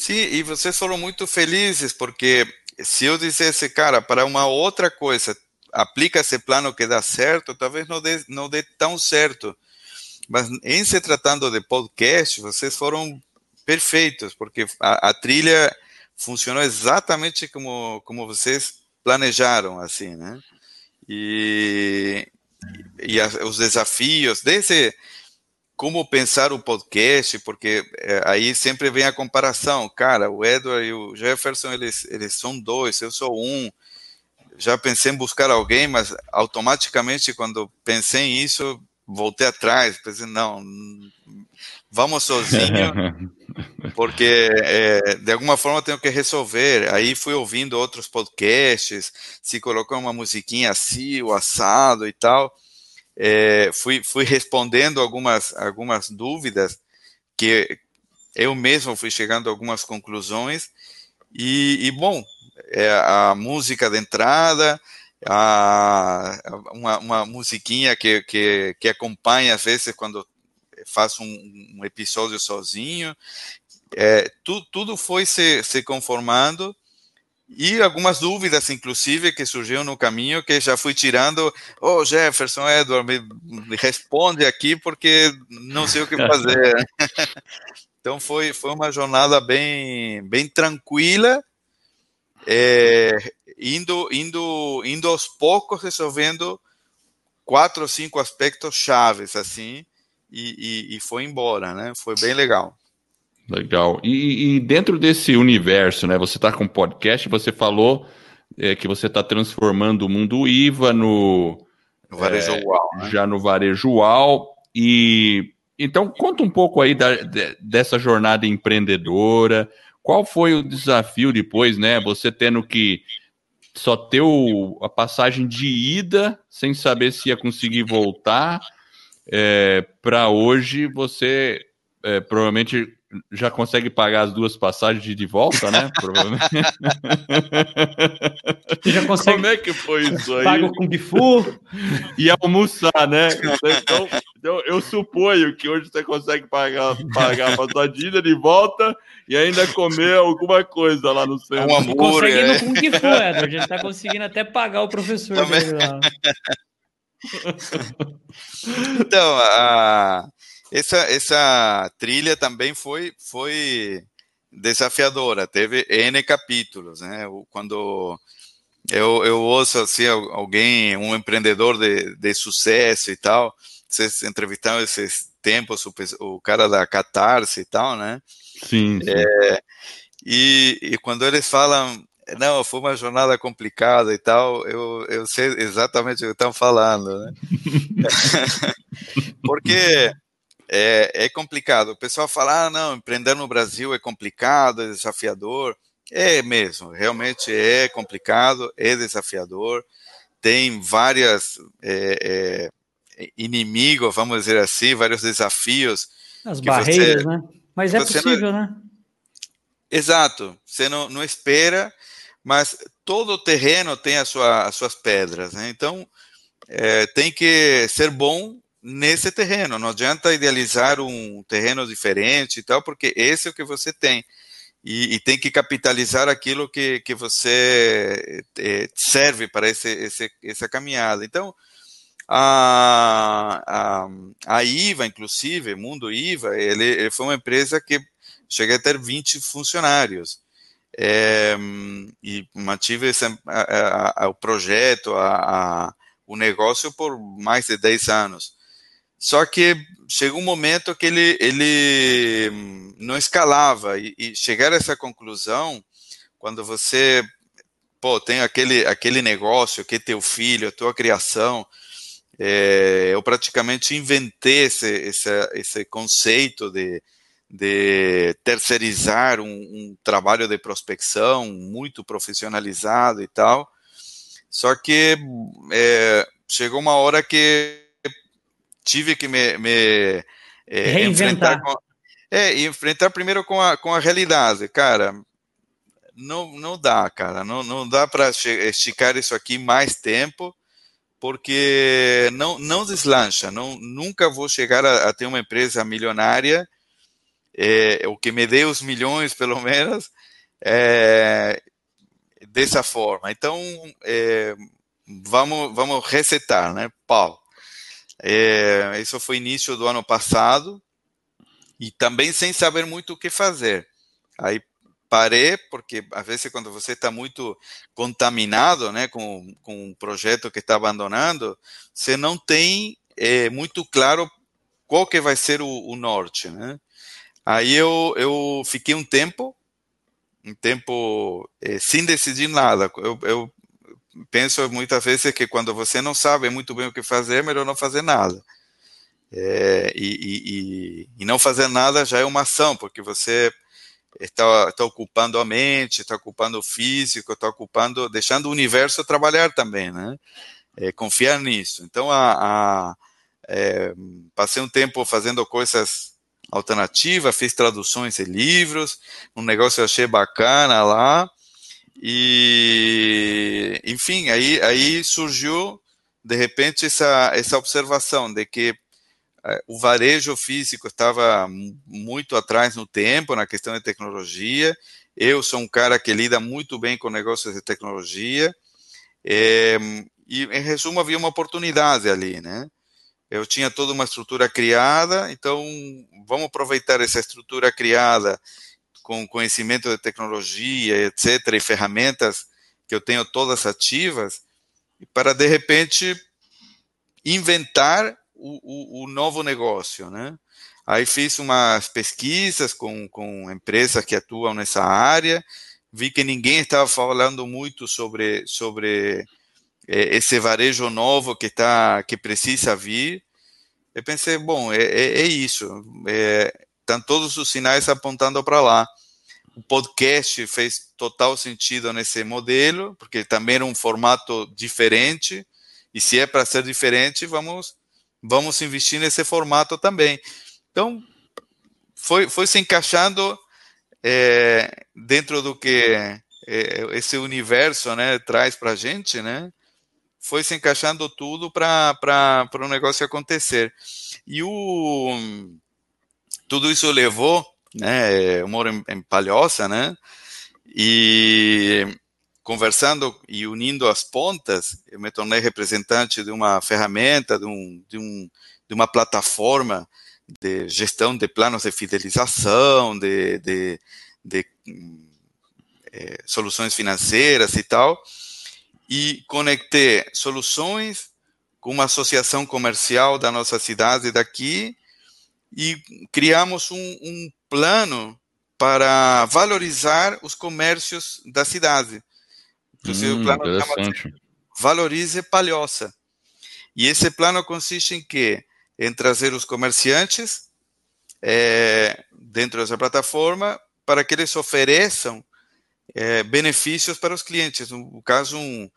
Speaker 3: Sim, e vocês foram muito felizes, porque se eu dissesse, cara, para uma outra coisa, aplica esse plano que dá certo, talvez não dê, não dê tão certo. Mas em se tratando de podcast, vocês foram perfeitos, porque a, a trilha funcionou exatamente como, como vocês planejaram, assim, né? E, e, e os desafios, desde como pensar o podcast, porque é, aí sempre vem a comparação. Cara, o Edward e o Jefferson, eles, eles são dois, eu sou um. Já pensei em buscar alguém, mas automaticamente, quando pensei nisso, voltei atrás. Pensei, não, vamos sozinho, [laughs] porque é, de alguma forma tenho que resolver. Aí fui ouvindo outros podcasts, se colocou uma musiquinha assim, o assado e tal é, fui, fui respondendo algumas, algumas dúvidas que eu mesmo fui chegando a algumas conclusões. E, e bom, é, a música de entrada, a, uma, uma musiquinha que, que, que acompanha às vezes quando faço um, um episódio sozinho, é, tu, tudo foi se, se conformando e algumas dúvidas, inclusive, que surgiram no caminho, que já fui tirando. Ô, oh, Jefferson, Edward, me, responde aqui, porque não sei o que fazer. [laughs] então, foi, foi uma jornada bem, bem tranquila, é, indo, indo, indo aos poucos resolvendo quatro ou cinco aspectos chaves, assim, e, e, e foi embora, né? Foi bem legal.
Speaker 1: Legal. E, e, dentro desse universo, né? Você está com podcast, você falou é, que você está transformando o mundo IVA no,
Speaker 3: no varejo é, UAU,
Speaker 1: né? já no varejo UAU. E então conta um pouco aí da, de, dessa jornada empreendedora. Qual foi o desafio depois, né? Você tendo que só ter o, a passagem de ida sem saber se ia conseguir voltar. É, para hoje você é, provavelmente já consegue pagar as duas passagens de, volta, né? [laughs] Provavelmente.
Speaker 2: já consegue.
Speaker 1: Como é que foi isso aí?
Speaker 2: Paga o Kung Fu.
Speaker 1: E almoçar, né? Então, então, eu suponho que hoje você consegue pagar, pagar a passagem de volta e ainda comer alguma coisa lá no centro.
Speaker 2: Um hambúrguer. Consegue no né? Kung Fu, Edward. A gente tá conseguindo até pagar o professor Também. dele lá. [laughs]
Speaker 3: Então, a essa, essa trilha também foi, foi desafiadora, teve N capítulos, né? Quando eu, eu ouço assim, alguém, um empreendedor de, de sucesso e tal, vocês entrevistaram esses tempos o, o cara da Catarse e tal, né?
Speaker 1: Sim. sim.
Speaker 3: É, e, e quando eles falam, não, foi uma jornada complicada e tal, eu, eu sei exatamente o que estão falando, né? [laughs] [laughs] Porque é, é complicado. O pessoal fala, ah, não, empreender no Brasil é complicado, é desafiador. É mesmo, realmente é complicado, é desafiador. Tem várias é, é, inimigos, vamos dizer assim, vários desafios.
Speaker 2: As barreiras, você, né? Mas é possível, não... né?
Speaker 3: Exato. Você não, não espera, mas todo terreno tem a sua, as suas pedras, né? Então, é, tem que ser bom nesse terreno. Não adianta idealizar um terreno diferente e tal, porque esse é o que você tem. E, e tem que capitalizar aquilo que, que você é, serve para esse, esse, essa caminhada. Então, a, a, a IVA, inclusive, Mundo IVA, ele, ele foi uma empresa que cheguei a ter 20 funcionários. É, e mantive esse, a, a, o projeto, a, o negócio por mais de 10 anos. Só que chegou um momento que ele, ele não escalava e, e chegar a essa conclusão quando você pô, tem aquele, aquele negócio que teu filho, a tua criação, é, eu praticamente inventei esse, esse, esse conceito de, de terceirizar um, um, trabalho de prospecção muito profissionalizado e tal. Só que é, chegou uma hora que tive que me, me
Speaker 2: é, enfrentar com,
Speaker 3: é, enfrentar primeiro com a, com a realidade, cara. Não, não dá, cara, não, não dá para esticar isso aqui mais tempo, porque não, não deslancha, não, nunca vou chegar a, a ter uma empresa milionária, é, o que me dê os milhões, [laughs] pelo menos, é, dessa forma. Então, é, vamos, vamos resetar, né? Pau. É, isso foi início do ano passado e também sem saber muito o que fazer. Aí parei, porque às vezes quando você está muito contaminado né, com, com um projeto que está abandonando, você não tem é, muito claro qual que vai ser o, o norte. Né? Aí eu, eu fiquei um tempo, um tempo é, sem decidir nada. Eu, eu penso muitas vezes que quando você não sabe muito bem o que fazer, é melhor não fazer nada. É, e, e, e, não fazer nada já é uma ação, porque você está, está ocupando a mente, está ocupando o físico, está ocupando, deixando o universo trabalhar também, né? É, confiar nisso. Então, a, a é, passei um tempo fazendo coisas alternativas, fiz traduções de livros, um negócio eu achei bacana lá, e, enfim, aí, aí surgiu, de repente, essa, essa observação de que eh, o varejo físico estava muito atrás no tempo, na questão de tecnologia. Eu sou um cara que lida muito bem com negócios de tecnologia. É, e, em resumo, havia uma oportunidade ali, né? Eu tinha toda uma estrutura criada, então vamos aproveitar essa estrutura criada com conhecimento de tecnologia, etc., e ferramentas que eu tenho todas ativas, para de repente inventar o, o, o novo negócio, né? Aí fiz umas pesquisas com, com empresas que atuam nessa área, vi que ninguém estava falando muito sobre, sobre é, esse varejo novo que, tá, que precisa vir. Eu pensei, bom, é, é, é isso. Estão todos os sinais apontando para lá. O podcast fez total sentido nesse modelo, porque também era um formato diferente. E se é para ser diferente, vamos, vamos investir nesse formato também. Então, foi, foi se encaixando é, dentro do que é, esse universo né, traz para a gente, né? Foi se encaixando tudo para o negócio acontecer. E o, tudo isso levou, né? Eu moro em, em Palhoça, né? E conversando e unindo as pontas, eu me tornei representante de uma ferramenta, de, um, de, um, de uma plataforma de gestão de planos de fidelização, de, de, de é, soluções financeiras e tal, e conectei soluções com uma associação comercial da nossa cidade daqui e criamos um, um plano para valorizar os comércios da cidade. Inclusive, hum, o plano chama Valorize Palhoça. E esse plano consiste em que em trazer os comerciantes é, dentro dessa plataforma para que eles ofereçam é, benefícios para os clientes. No caso, um,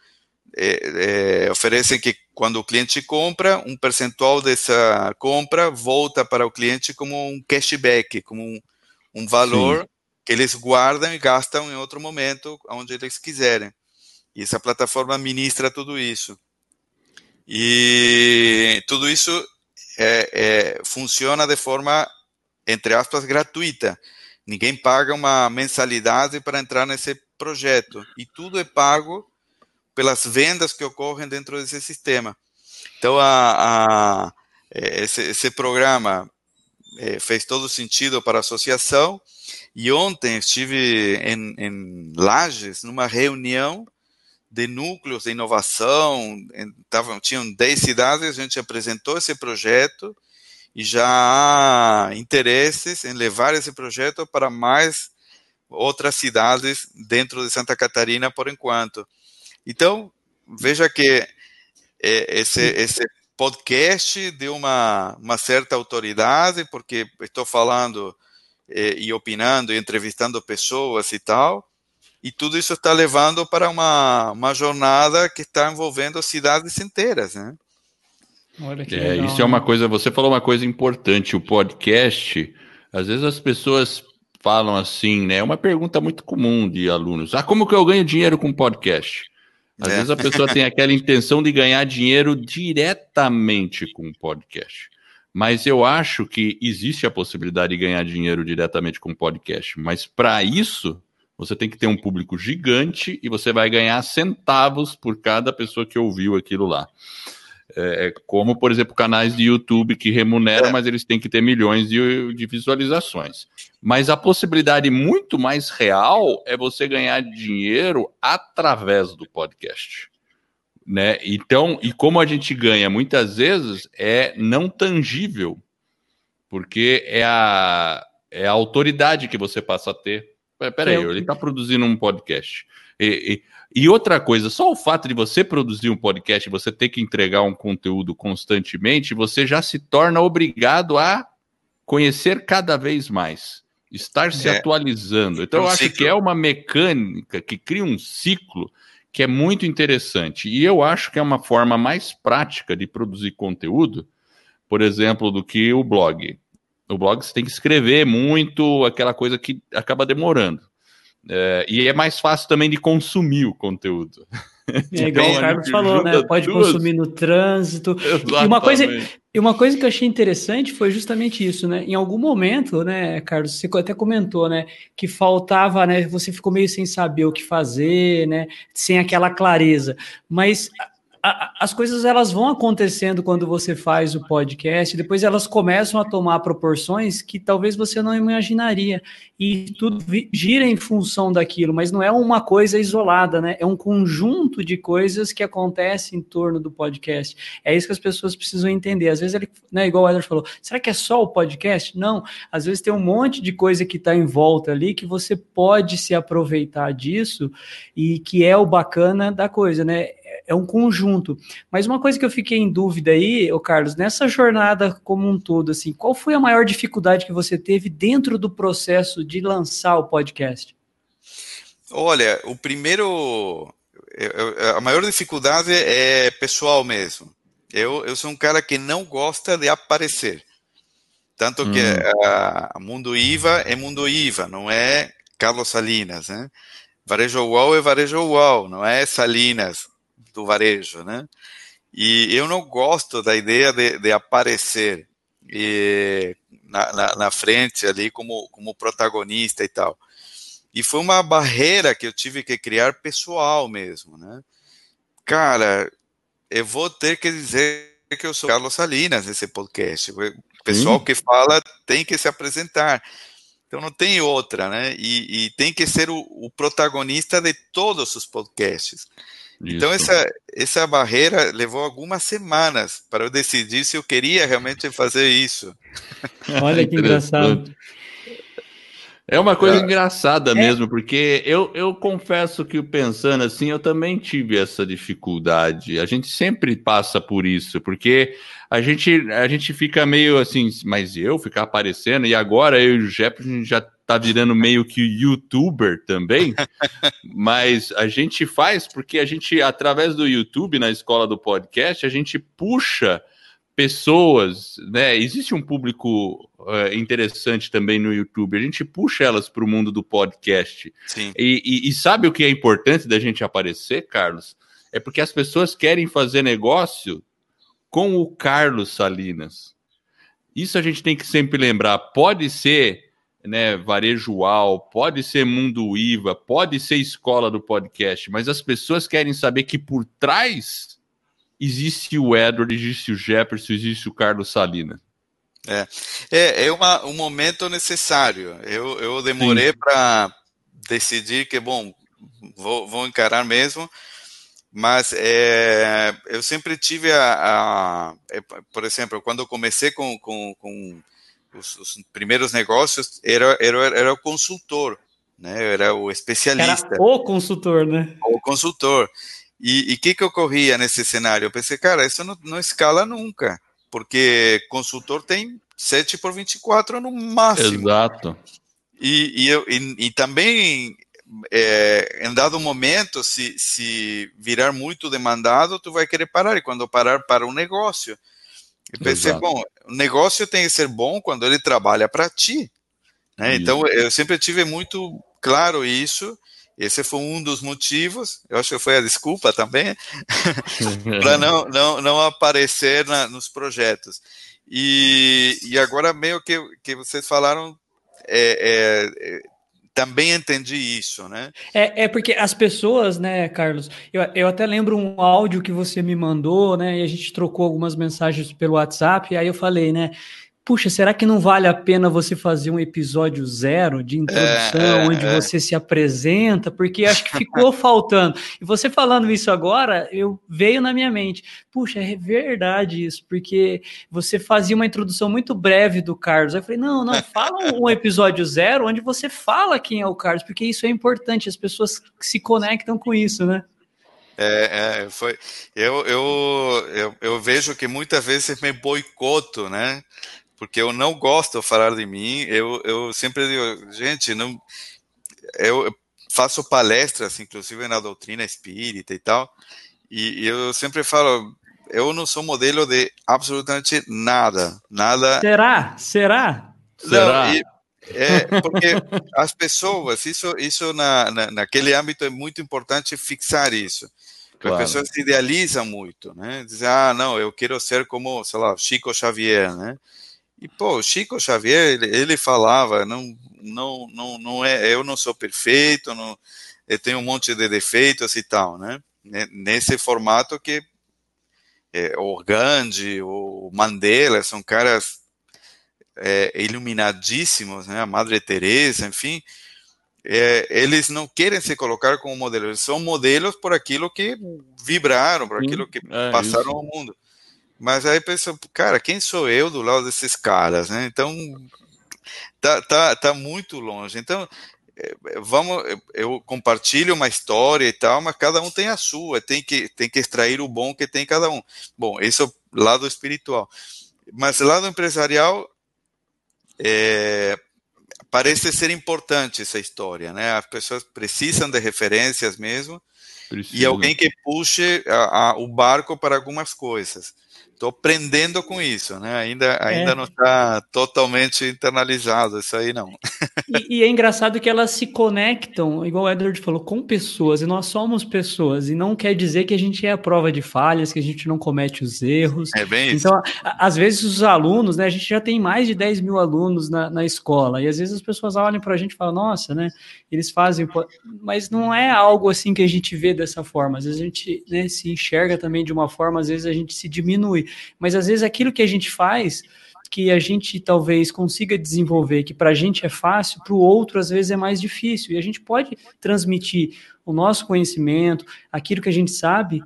Speaker 3: é, é, oferecem que quando o cliente compra, um percentual dessa compra volta para o cliente como um cashback, como um, um valor Sim. que eles guardam e gastam em outro momento, onde eles quiserem. E essa plataforma ministra tudo isso. E tudo isso é, é, funciona de forma, entre aspas, gratuita. Ninguém paga uma mensalidade para entrar nesse projeto. E tudo é pago pelas vendas que ocorrem dentro desse sistema. Então, a, a esse, esse, programa é, fez todo sentido para a associação. E ontem estive em, em Lages, numa reunião de núcleos de inovação, tavam, tinham 10 cidades, a gente apresentou esse projeto e já há interesses em levar esse projeto para mais outras cidades dentro de Santa Catarina por enquanto. Então, veja que é, esse, esse podcast deu uma, uma certa autoridade, porque estou falando é, e opinando e entrevistando pessoas e tal, e tudo isso está levando para uma, uma jornada que está envolvendo cidades inteiras, né?
Speaker 1: Olha que é, legal, isso é uma coisa, você falou uma coisa importante, o podcast, às vezes as pessoas falam assim, né? É uma pergunta muito comum de alunos. Ah, como que eu ganho dinheiro com podcast? Às é. vezes a pessoa tem aquela intenção de ganhar dinheiro diretamente com podcast. Mas eu acho que existe a possibilidade de ganhar dinheiro diretamente com podcast. Mas para isso, você tem que ter um público gigante e você vai ganhar centavos por cada pessoa que ouviu aquilo lá. É, é como, por exemplo, canais de YouTube que remuneram, é. mas eles têm que ter milhões de, de visualizações. Mas a possibilidade muito mais real é você ganhar dinheiro através do podcast. Né? Então, e como a gente ganha muitas vezes é não tangível, porque é a, é a autoridade que você passa a ter Peraí, ele está produzindo um podcast. E, e, e, outra coisa, só o fato de você produzir um podcast, você ter que entregar um conteúdo constantemente, você já se torna obrigado a conhecer cada vez mais, estar se é. atualizando. Então, um eu acho ciclo. que é uma mecânica que cria um ciclo que é muito interessante. E eu acho que é uma forma mais prática de produzir conteúdo, por exemplo, do que o blog. No blog você tem que escrever muito, aquela coisa que acaba demorando. É, e é mais fácil também de consumir o conteúdo. [laughs]
Speaker 2: É, igual então, o Carlos falou, né? Pode duas... consumir no trânsito. Exatamente. E uma, coisa, e uma coisa que eu achei interessante foi justamente isso, né? Em algum momento, né, Carlos, você até comentou, né? Que faltava, né? Você ficou meio sem saber o que fazer, né? Sem aquela clareza. Mas as coisas elas vão acontecendo quando você faz o podcast, depois elas começam a tomar proporções que talvez você não imaginaria. E tudo gira em função daquilo, mas não é uma coisa isolada, né? É um conjunto de coisas que acontecem em torno do podcast. É isso que as pessoas precisam entender. Às vezes ele, né, igual o Eder falou, será que é só o podcast? Não. Às vezes tem um monte de coisa que está em volta ali que você pode se aproveitar disso e que é o bacana da coisa, né? É um conjunto. Mas uma coisa que eu fiquei em dúvida aí, ô Carlos, nessa jornada como um todo, assim, qual foi a maior dificuldade que você teve dentro do processo de lançar o podcast?
Speaker 3: Olha, o primeiro, a maior dificuldade é pessoal mesmo. Eu, eu sou um cara que não gosta de aparecer. Tanto hum. que a, a Mundo IVA é Mundo IVA, não é Carlos Salinas, né? Varejo UAU é Varejo UAU, não é Salinas, do varejo, né? E eu não gosto da ideia de, de aparecer e, na, na, na, frente ali como, como protagonista e tal. E foi uma barreira que eu tive que criar pessoal mesmo, né? Cara, eu vou ter que dizer que eu sou Carlos Salinas nesse podcast. O pessoal hum. que fala tem que se apresentar. Então não tem outra, né? E, e tem que ser o, o, protagonista de todos os podcasts. Então, essa, essa barreira levou algumas semanas para eu decidir se eu queria realmente fazer isso.
Speaker 2: Olha que engraçado.
Speaker 1: É uma coisa é. engraçada mesmo, porque eu, eu confesso que pensando assim, eu também tive essa dificuldade. A gente sempre passa por isso, porque a gente, a gente fica meio assim, mas eu ficar aparecendo, e agora eu e o Jefferson já tá virando meio que youtuber também, [laughs] mas a gente faz porque a gente, através do YouTube, na escola do podcast, a gente puxa pessoas, né? Existe um público uh, interessante também no YouTube. A gente puxa elas para o mundo do podcast. Sim. E, e, e, sabe o que é importante da gente aparecer, Carlos? É porque as pessoas querem fazer negócio com o Carlos Salinas. Isso a gente tem que sempre lembrar. Pode ser né, varejoal, pode ser mundo IVA, pode ser escola do podcast, mas as pessoas querem saber que por trás existe o Edward, existe o Jefferson, existe o Carlos Salina.
Speaker 3: É, é, é uma, um momento necessário. Eu, eu demorei para decidir que, bom, vou, vou encarar mesmo, mas é, eu sempre tive a, a, é, por exemplo, quando eu comecei com, com, com os, os primeiros negócios, era, era, era o consultor, né? Era o especialista.
Speaker 2: Era o consultor, né?
Speaker 3: O consultor. E o que que ocorria nesse cenário? Eu pensei, cara, isso não, não escala nunca, porque consultor tem 7 por 24 no máximo.
Speaker 1: Exato.
Speaker 3: E, e, eu, e, e também, é, em dado momento, se, se virar muito demandado, tu vai querer parar, e quando parar, para um negócio. Eu pensei, Exato. bom, o negócio tem que ser bom quando ele trabalha para ti. Né? Então, eu sempre tive muito claro isso. Esse foi um dos motivos, eu acho que foi a desculpa também, [laughs] para não, [laughs] não, não aparecer na, nos projetos. E, e agora, meio que, que vocês falaram, é, é, também entendi isso, né?
Speaker 2: É, é porque as pessoas, né, Carlos? Eu, eu até lembro um áudio que você me mandou, né? E a gente trocou algumas mensagens pelo WhatsApp, e aí eu falei, né? Puxa, será que não vale a pena você fazer um episódio zero de introdução, é, é, onde é. você se apresenta? Porque acho que ficou [laughs] faltando. E você falando isso agora, eu veio na minha mente, puxa, é verdade isso, porque você fazia uma introdução muito breve do Carlos. Eu falei, não, não, fala um episódio zero onde você fala quem é o Carlos, porque isso é importante, as pessoas se conectam com isso, né?
Speaker 3: É, é, foi, eu, eu, eu, eu, vejo que muitas vezes me boicoto, né? Porque eu não gosto de falar de mim. Eu, eu sempre digo, gente, não, eu faço palestras, inclusive na doutrina espírita e tal, e, e eu sempre falo, eu não sou modelo de absolutamente nada, nada.
Speaker 2: Será? Será?
Speaker 3: Não, Será? E, é, porque [laughs] as pessoas, isso, isso na, na, naquele âmbito é muito importante fixar isso. Claro. As pessoas se idealizam muito, né? Dizem, ah, não, eu quero ser como, sei lá, Chico Xavier, né? E, pô, Chico Xavier, ele, ele, falava, não, não, não, não é, eu não sou perfeito, não, eu tenho um monte de defeitos e tal, né? Nesse formato que é, o Gandhi, o Mandela, são caras é, iluminadíssimos, né? A Madre Teresa, enfim, é, eles não querem se colocar como modelos, eles são modelos por aquilo que vibraram, por aquilo que é, passaram isso. ao mundo. Mas aí pensa, cara, quem sou eu do lado desses caras, né? Então, tá, tá, tá muito longe. Então, é, vamos, eu compartilho uma história e tal, mas cada um tem a sua, tem que, tem que extrair o bom que tem cada um. Bom, esse é o lado espiritual. Mas lado empresarial, é, parece ser importante essa história, né? As pessoas precisam de referências mesmo Precisa. e alguém que puxe a, a, o barco para algumas coisas estou aprendendo com isso, né? Ainda, ainda é. não está totalmente internalizado isso aí, não.
Speaker 2: E, e, é engraçado que elas se conectam, igual o Edward falou, com pessoas, e nós somos pessoas, e não quer dizer que a gente é a prova de falhas, que a gente não comete os erros.
Speaker 3: É bem isso.
Speaker 2: Então, às vezes os alunos, né? A gente já tem mais de 10 mil alunos na, na escola, e às vezes as pessoas olham para a gente e falam, nossa, né? Eles fazem, mas não é algo assim que a gente vê dessa forma. Às vezes a gente né, se enxerga também de uma forma, às vezes a gente se diminui mas às vezes aquilo que a gente faz que a gente talvez consiga desenvolver, que para a gente é fácil, para o outro às vezes é mais difícil. E a gente pode transmitir o nosso conhecimento, aquilo que a gente sabe,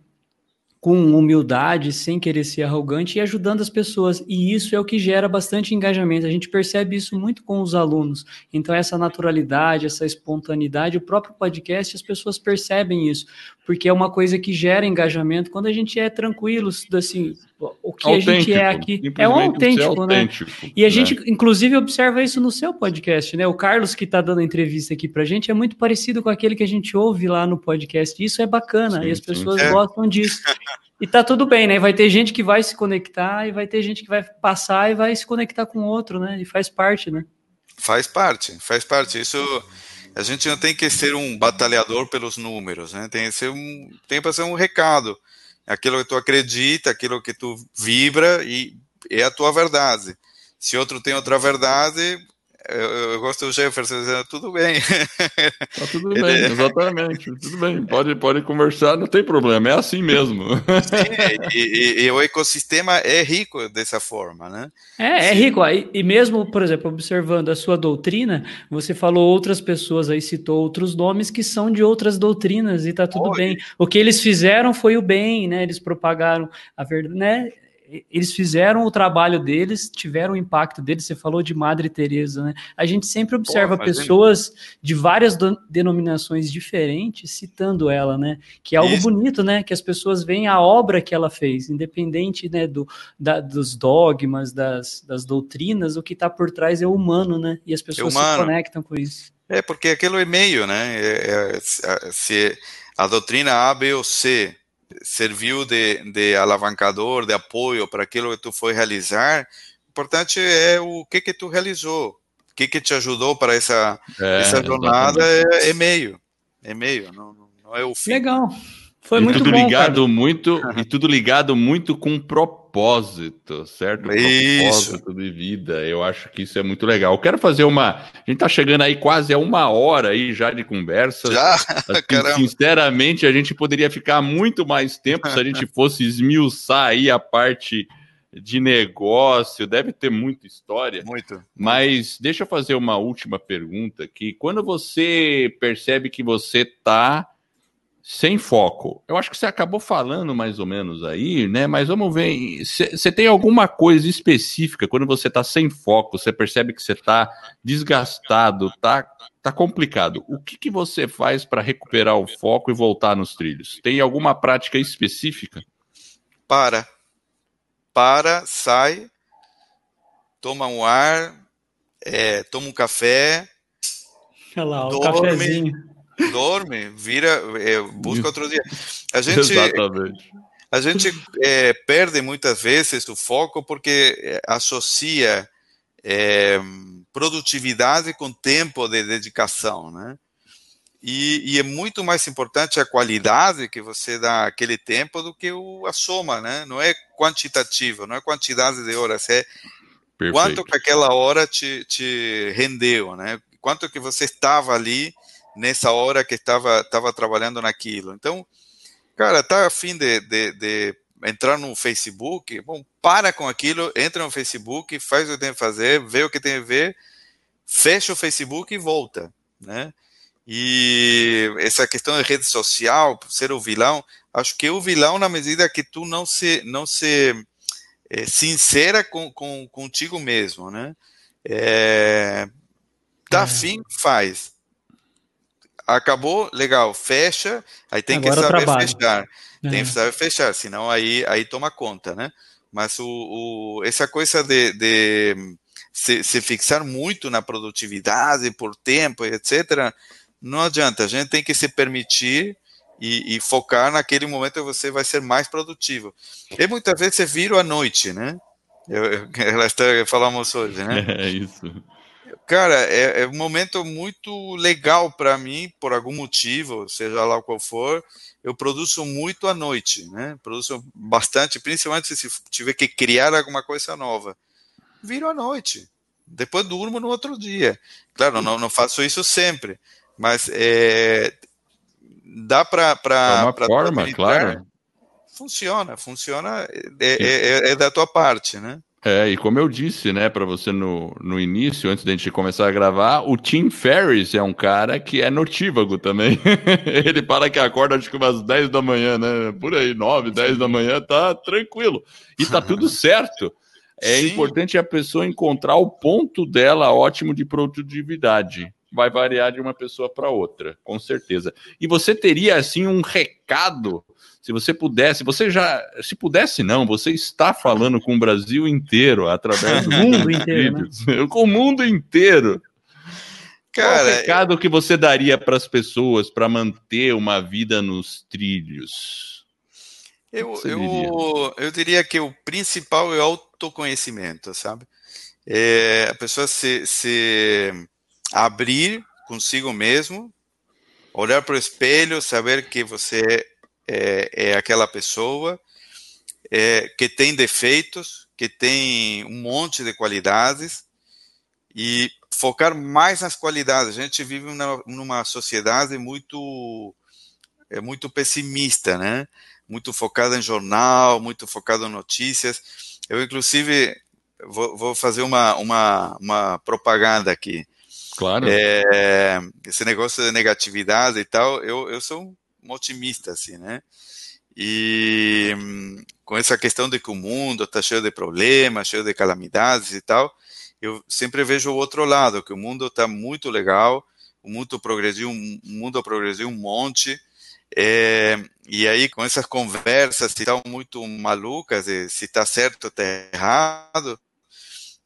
Speaker 2: com humildade, sem querer ser arrogante e ajudando as pessoas. E isso é o que gera bastante engajamento. A gente percebe isso muito com os alunos. Então, essa naturalidade, essa espontaneidade, o próprio podcast, as pessoas percebem isso, porque é uma coisa que gera engajamento quando a gente é tranquilo, assim, o que autêntico, a gente é aqui é um autêntico, autêntico né? E a né? gente, inclusive, observa isso no seu podcast, né? O Carlos que está dando a entrevista aqui para a gente é muito parecido com aquele que a gente ouve lá no podcast. Isso é bacana sim, e as pessoas sim. É. gostam disso. [laughs] E tá tudo bem, né? Vai ter gente que vai se conectar e vai ter gente que vai passar e vai se conectar com outro, né? E faz parte, né?
Speaker 3: Faz parte, faz parte. Isso a gente não tem que ser um batalhador pelos números, né? Tem que ser um, tem para ser um recado aquilo que tu acredita, aquilo que tu vibra e é a tua verdade. Se outro tem outra verdade, eu, eu gosto do Jefferson dizendo, tudo bem. [laughs]
Speaker 1: Tá tudo bem, é exatamente, tudo bem, pode, pode conversar, não tem problema, é assim mesmo.
Speaker 3: Sim, e, e, e, o ecossistema é rico dessa forma, né?
Speaker 2: É, é rico, e, e mesmo, por exemplo, observando a sua doutrina, você falou outras pessoas aí, citou outros nomes que são de outras doutrinas, e tá tudo Oi. bem. O que eles fizeram foi o bem, né? Eles propagaram a verdade, né? Eles fizeram o trabalho deles, tiveram o impacto deles. Você falou de Madre Teresa, né? A gente sempre observa pessoas de várias denominações diferentes citando ela, né? Que é algo Isso. bonito, né? Que as pessoas veem a obra que ela fez, independente né, do, da, dos dogmas, das, das doutrinas, o que está por trás é o humano, né? E as pessoas é se conectam com isso.
Speaker 3: É, porque aquilo é meio, né? É, é, se a doutrina A, B ou C serviu de, de alavancador, de apoio para aquilo que tu foi realizar, o importante é o que que tu realizou, o que que te ajudou para essa, é, essa jornada é, é, meio, é meio, não, não é o fim.
Speaker 2: Legal. Foi
Speaker 1: e
Speaker 2: muito
Speaker 1: tudo
Speaker 2: bom,
Speaker 1: ligado cara. muito e tudo ligado muito com propósito, certo?
Speaker 3: Isso.
Speaker 1: Propósito de vida. Eu acho que isso é muito legal. Eu quero fazer uma. A gente tá chegando aí quase a uma hora aí já de conversa.
Speaker 3: Já?
Speaker 1: Assim, [laughs] sinceramente, a gente poderia ficar muito mais tempo se a gente [laughs] fosse esmiuçar aí a parte de negócio, deve ter muita história.
Speaker 3: Muito.
Speaker 1: Mas deixa eu fazer uma última pergunta aqui. Quando você percebe que você tá sem foco. Eu acho que você acabou falando mais ou menos aí, né? Mas vamos ver. Você tem alguma coisa específica quando você está sem foco? Você percebe que você está desgastado, tá, tá complicado. O que, que você faz para recuperar o foco e voltar nos trilhos? Tem alguma prática específica?
Speaker 3: Para. Para, sai, toma um ar, é, toma um café.
Speaker 2: Olha lá, dorme, cafezinho
Speaker 3: dorme, vira, é, busca outro dia. A [laughs] gente,
Speaker 1: Exatamente.
Speaker 3: A gente é, perde muitas vezes o foco porque é, associa é, produtividade com tempo de dedicação, né? E, e, é muito mais importante a qualidade que você dá aquele tempo do que o, a soma, né? Não é quantitativo, não é quantidade de horas, é Perfeito. quanto que aquela hora te, te rendeu, né? Quanto que você estava ali nessa hora que estava estava trabalhando naquilo. Então, cara, tá a fim de, de, de entrar no Facebook, bom, para com aquilo, entra no Facebook, faz o que tem que fazer, vê o que tem a ver, fecha o Facebook e volta, né? E essa questão de rede social, ser o vilão, acho que o vilão na medida que tu não se não se é, sincera com, com contigo mesmo, né? É, tá é. fim, faz. Acabou, legal, fecha, aí tem Agora que saber fechar. É. Tem que saber fechar, senão aí, aí toma conta, né? Mas o, o essa coisa de, de se, se, fixar muito na produtividade por tempo, etc., não adianta. A gente tem que se permitir e, e, focar naquele momento que você vai ser mais produtivo. E muitas vezes você vira à noite, né? Eu, eu, [laughs] falamos hoje, né?
Speaker 1: É isso.
Speaker 3: Cara, é, é um momento muito legal para mim, por algum motivo, seja lá qual for. Eu produzo muito à noite, né? Produzo bastante, principalmente se tiver que criar alguma coisa nova. Viro à noite. Depois durmo no outro dia. Claro, não, não faço isso sempre, mas é, dá para.
Speaker 1: É uma forma, claro.
Speaker 3: Funciona, funciona, é, é, é, é da tua parte, né?
Speaker 1: É, e como eu disse, né, para você no, no início, antes da gente começar a gravar, o Tim Ferriss é um cara que é notívago também. [laughs] Ele fala que acorda acho que umas 10 da manhã, né? Por aí, 9, 10 da manhã, tá tranquilo. E tá tudo [laughs] certo. É Sim. importante a pessoa encontrar o ponto dela ótimo de produtividade. Vai variar de uma pessoa para outra, com certeza. E você teria assim um recado se você pudesse, você já, se pudesse não, você está falando com o Brasil inteiro através [laughs] do mundo inteiro, né? com o mundo inteiro. Cara, Qual o recado que você daria para as pessoas para manter uma vida nos trilhos?
Speaker 3: Eu, eu, eu diria que o principal é o autoconhecimento, sabe? É a pessoa se, se abrir consigo mesmo, olhar para o espelho, saber que você é, é aquela pessoa é, que tem defeitos, que tem um monte de qualidades e focar mais nas qualidades. A gente vive numa, numa sociedade muito é muito pessimista, né? Muito focada em jornal, muito focada em notícias. Eu inclusive vou, vou fazer uma, uma, uma propaganda aqui.
Speaker 1: Claro.
Speaker 3: É, esse negócio de negatividade e tal, eu, eu sou um otimista, assim, né? E com essa questão de que o mundo está cheio de problemas, cheio de calamidades e tal, eu sempre vejo o outro lado, que o mundo está muito legal, o mundo progrediu, o mundo progrediu um monte, é, e aí com essas conversas que estão muito malucas, de se está certo ou está errado,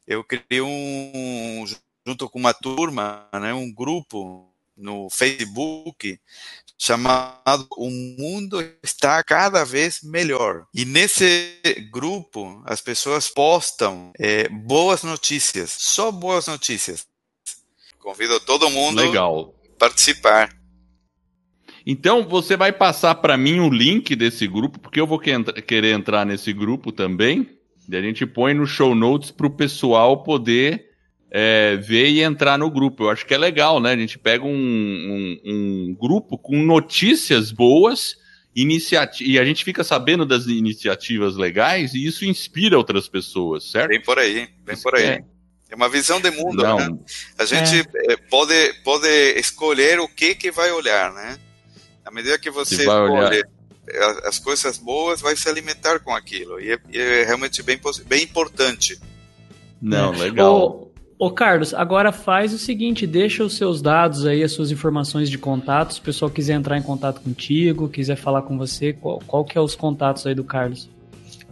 Speaker 3: eu criei um, junto com uma turma, né, um grupo no Facebook chamado O Mundo Está Cada Vez Melhor. E nesse grupo, as pessoas postam é, boas notícias, só boas notícias. Convido todo mundo
Speaker 1: Legal.
Speaker 3: a participar.
Speaker 1: Então você vai passar para mim o link desse grupo, porque eu vou querer entrar nesse grupo também. E a gente põe no show notes para o pessoal poder é, ver e entrar no grupo. Eu acho que é legal, né? A gente pega um, um, um grupo com notícias boas iniciativa e a gente fica sabendo das iniciativas legais e isso inspira outras pessoas, certo?
Speaker 3: Vem por aí, vem por aí. É. É uma visão de mundo, Não. né? A gente é. é. pode, pode escolher o que que vai olhar, né? À medida que você escolhe as coisas boas, vai se alimentar com aquilo. E é, é realmente bem, bem importante.
Speaker 1: Não, legal.
Speaker 2: Ô Carlos, agora faz o seguinte, deixa os seus dados aí, as suas informações de contato, se o pessoal quiser entrar em contato contigo, quiser falar com você, qual, qual que é os contatos aí do Carlos?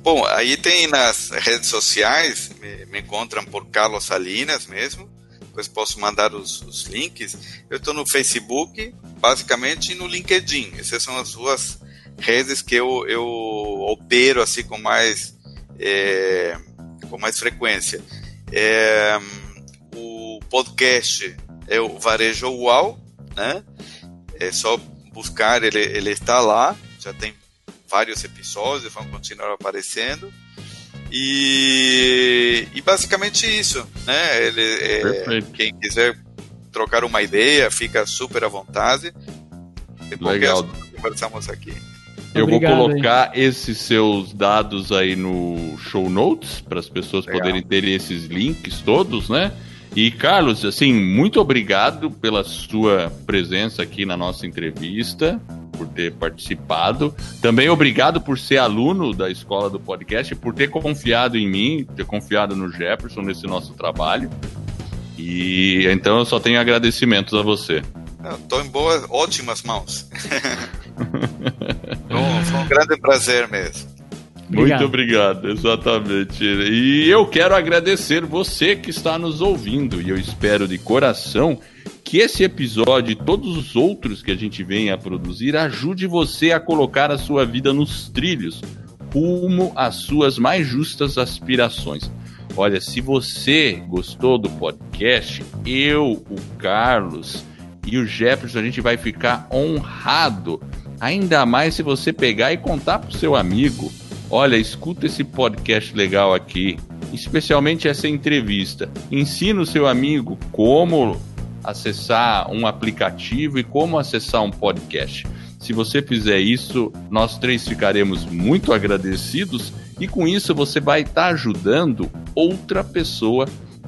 Speaker 3: Bom, aí tem nas redes sociais, me, me encontram por Carlos Salinas mesmo, depois posso mandar os, os links. Eu estou no Facebook, basicamente, e no LinkedIn. Essas são as duas redes que eu, eu opero assim com mais, é, com mais frequência. É, podcast é o Varejo UAU, né? É só buscar, ele, ele está lá, já tem vários episódios, vão continuar aparecendo. E, e basicamente isso, né? Ele, é, quem quiser trocar uma ideia, fica super à vontade.
Speaker 1: Legal.
Speaker 3: conversamos aqui.
Speaker 1: Eu Obrigado, vou colocar aí. esses seus dados aí no show notes para as pessoas Legal. poderem ter esses links todos, né? E Carlos, assim, muito obrigado pela sua presença aqui na nossa entrevista, por ter participado. Também obrigado por ser aluno da escola do podcast, por ter confiado em mim, ter confiado no Jefferson nesse nosso trabalho. E então eu só tenho agradecimentos a você.
Speaker 3: Estou em boas, ótimas mãos. [laughs] foi um grande prazer mesmo.
Speaker 1: Obrigado. Muito obrigado, exatamente. E eu quero agradecer você que está nos ouvindo e eu espero de coração que esse episódio e todos os outros que a gente vem a produzir ajude você a colocar a sua vida nos trilhos, rumo às suas mais justas aspirações. Olha, se você gostou do podcast, eu, o Carlos e o Jefferson, a gente vai ficar honrado. Ainda mais se você pegar e contar pro seu amigo Olha, escuta esse podcast legal aqui, especialmente essa entrevista. Ensina o seu amigo como acessar um aplicativo e como acessar um podcast. Se você fizer isso, nós três ficaremos muito agradecidos e com isso você vai estar ajudando outra pessoa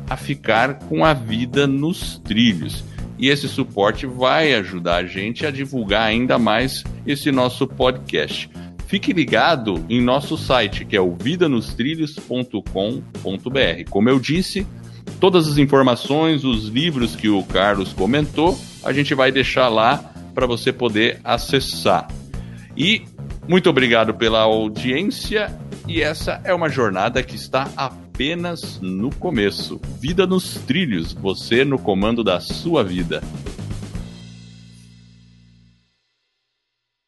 Speaker 1: a ficar com a vida nos trilhos. E esse suporte vai ajudar a gente a divulgar ainda mais esse nosso podcast. Fique ligado em nosso site, que é o vidanostrilhos.com.br. Como eu disse, todas as informações, os livros que o Carlos comentou, a gente vai deixar lá para você poder acessar. E muito obrigado pela audiência. E essa é uma jornada que está apenas no começo. Vida nos trilhos, você no comando da sua vida.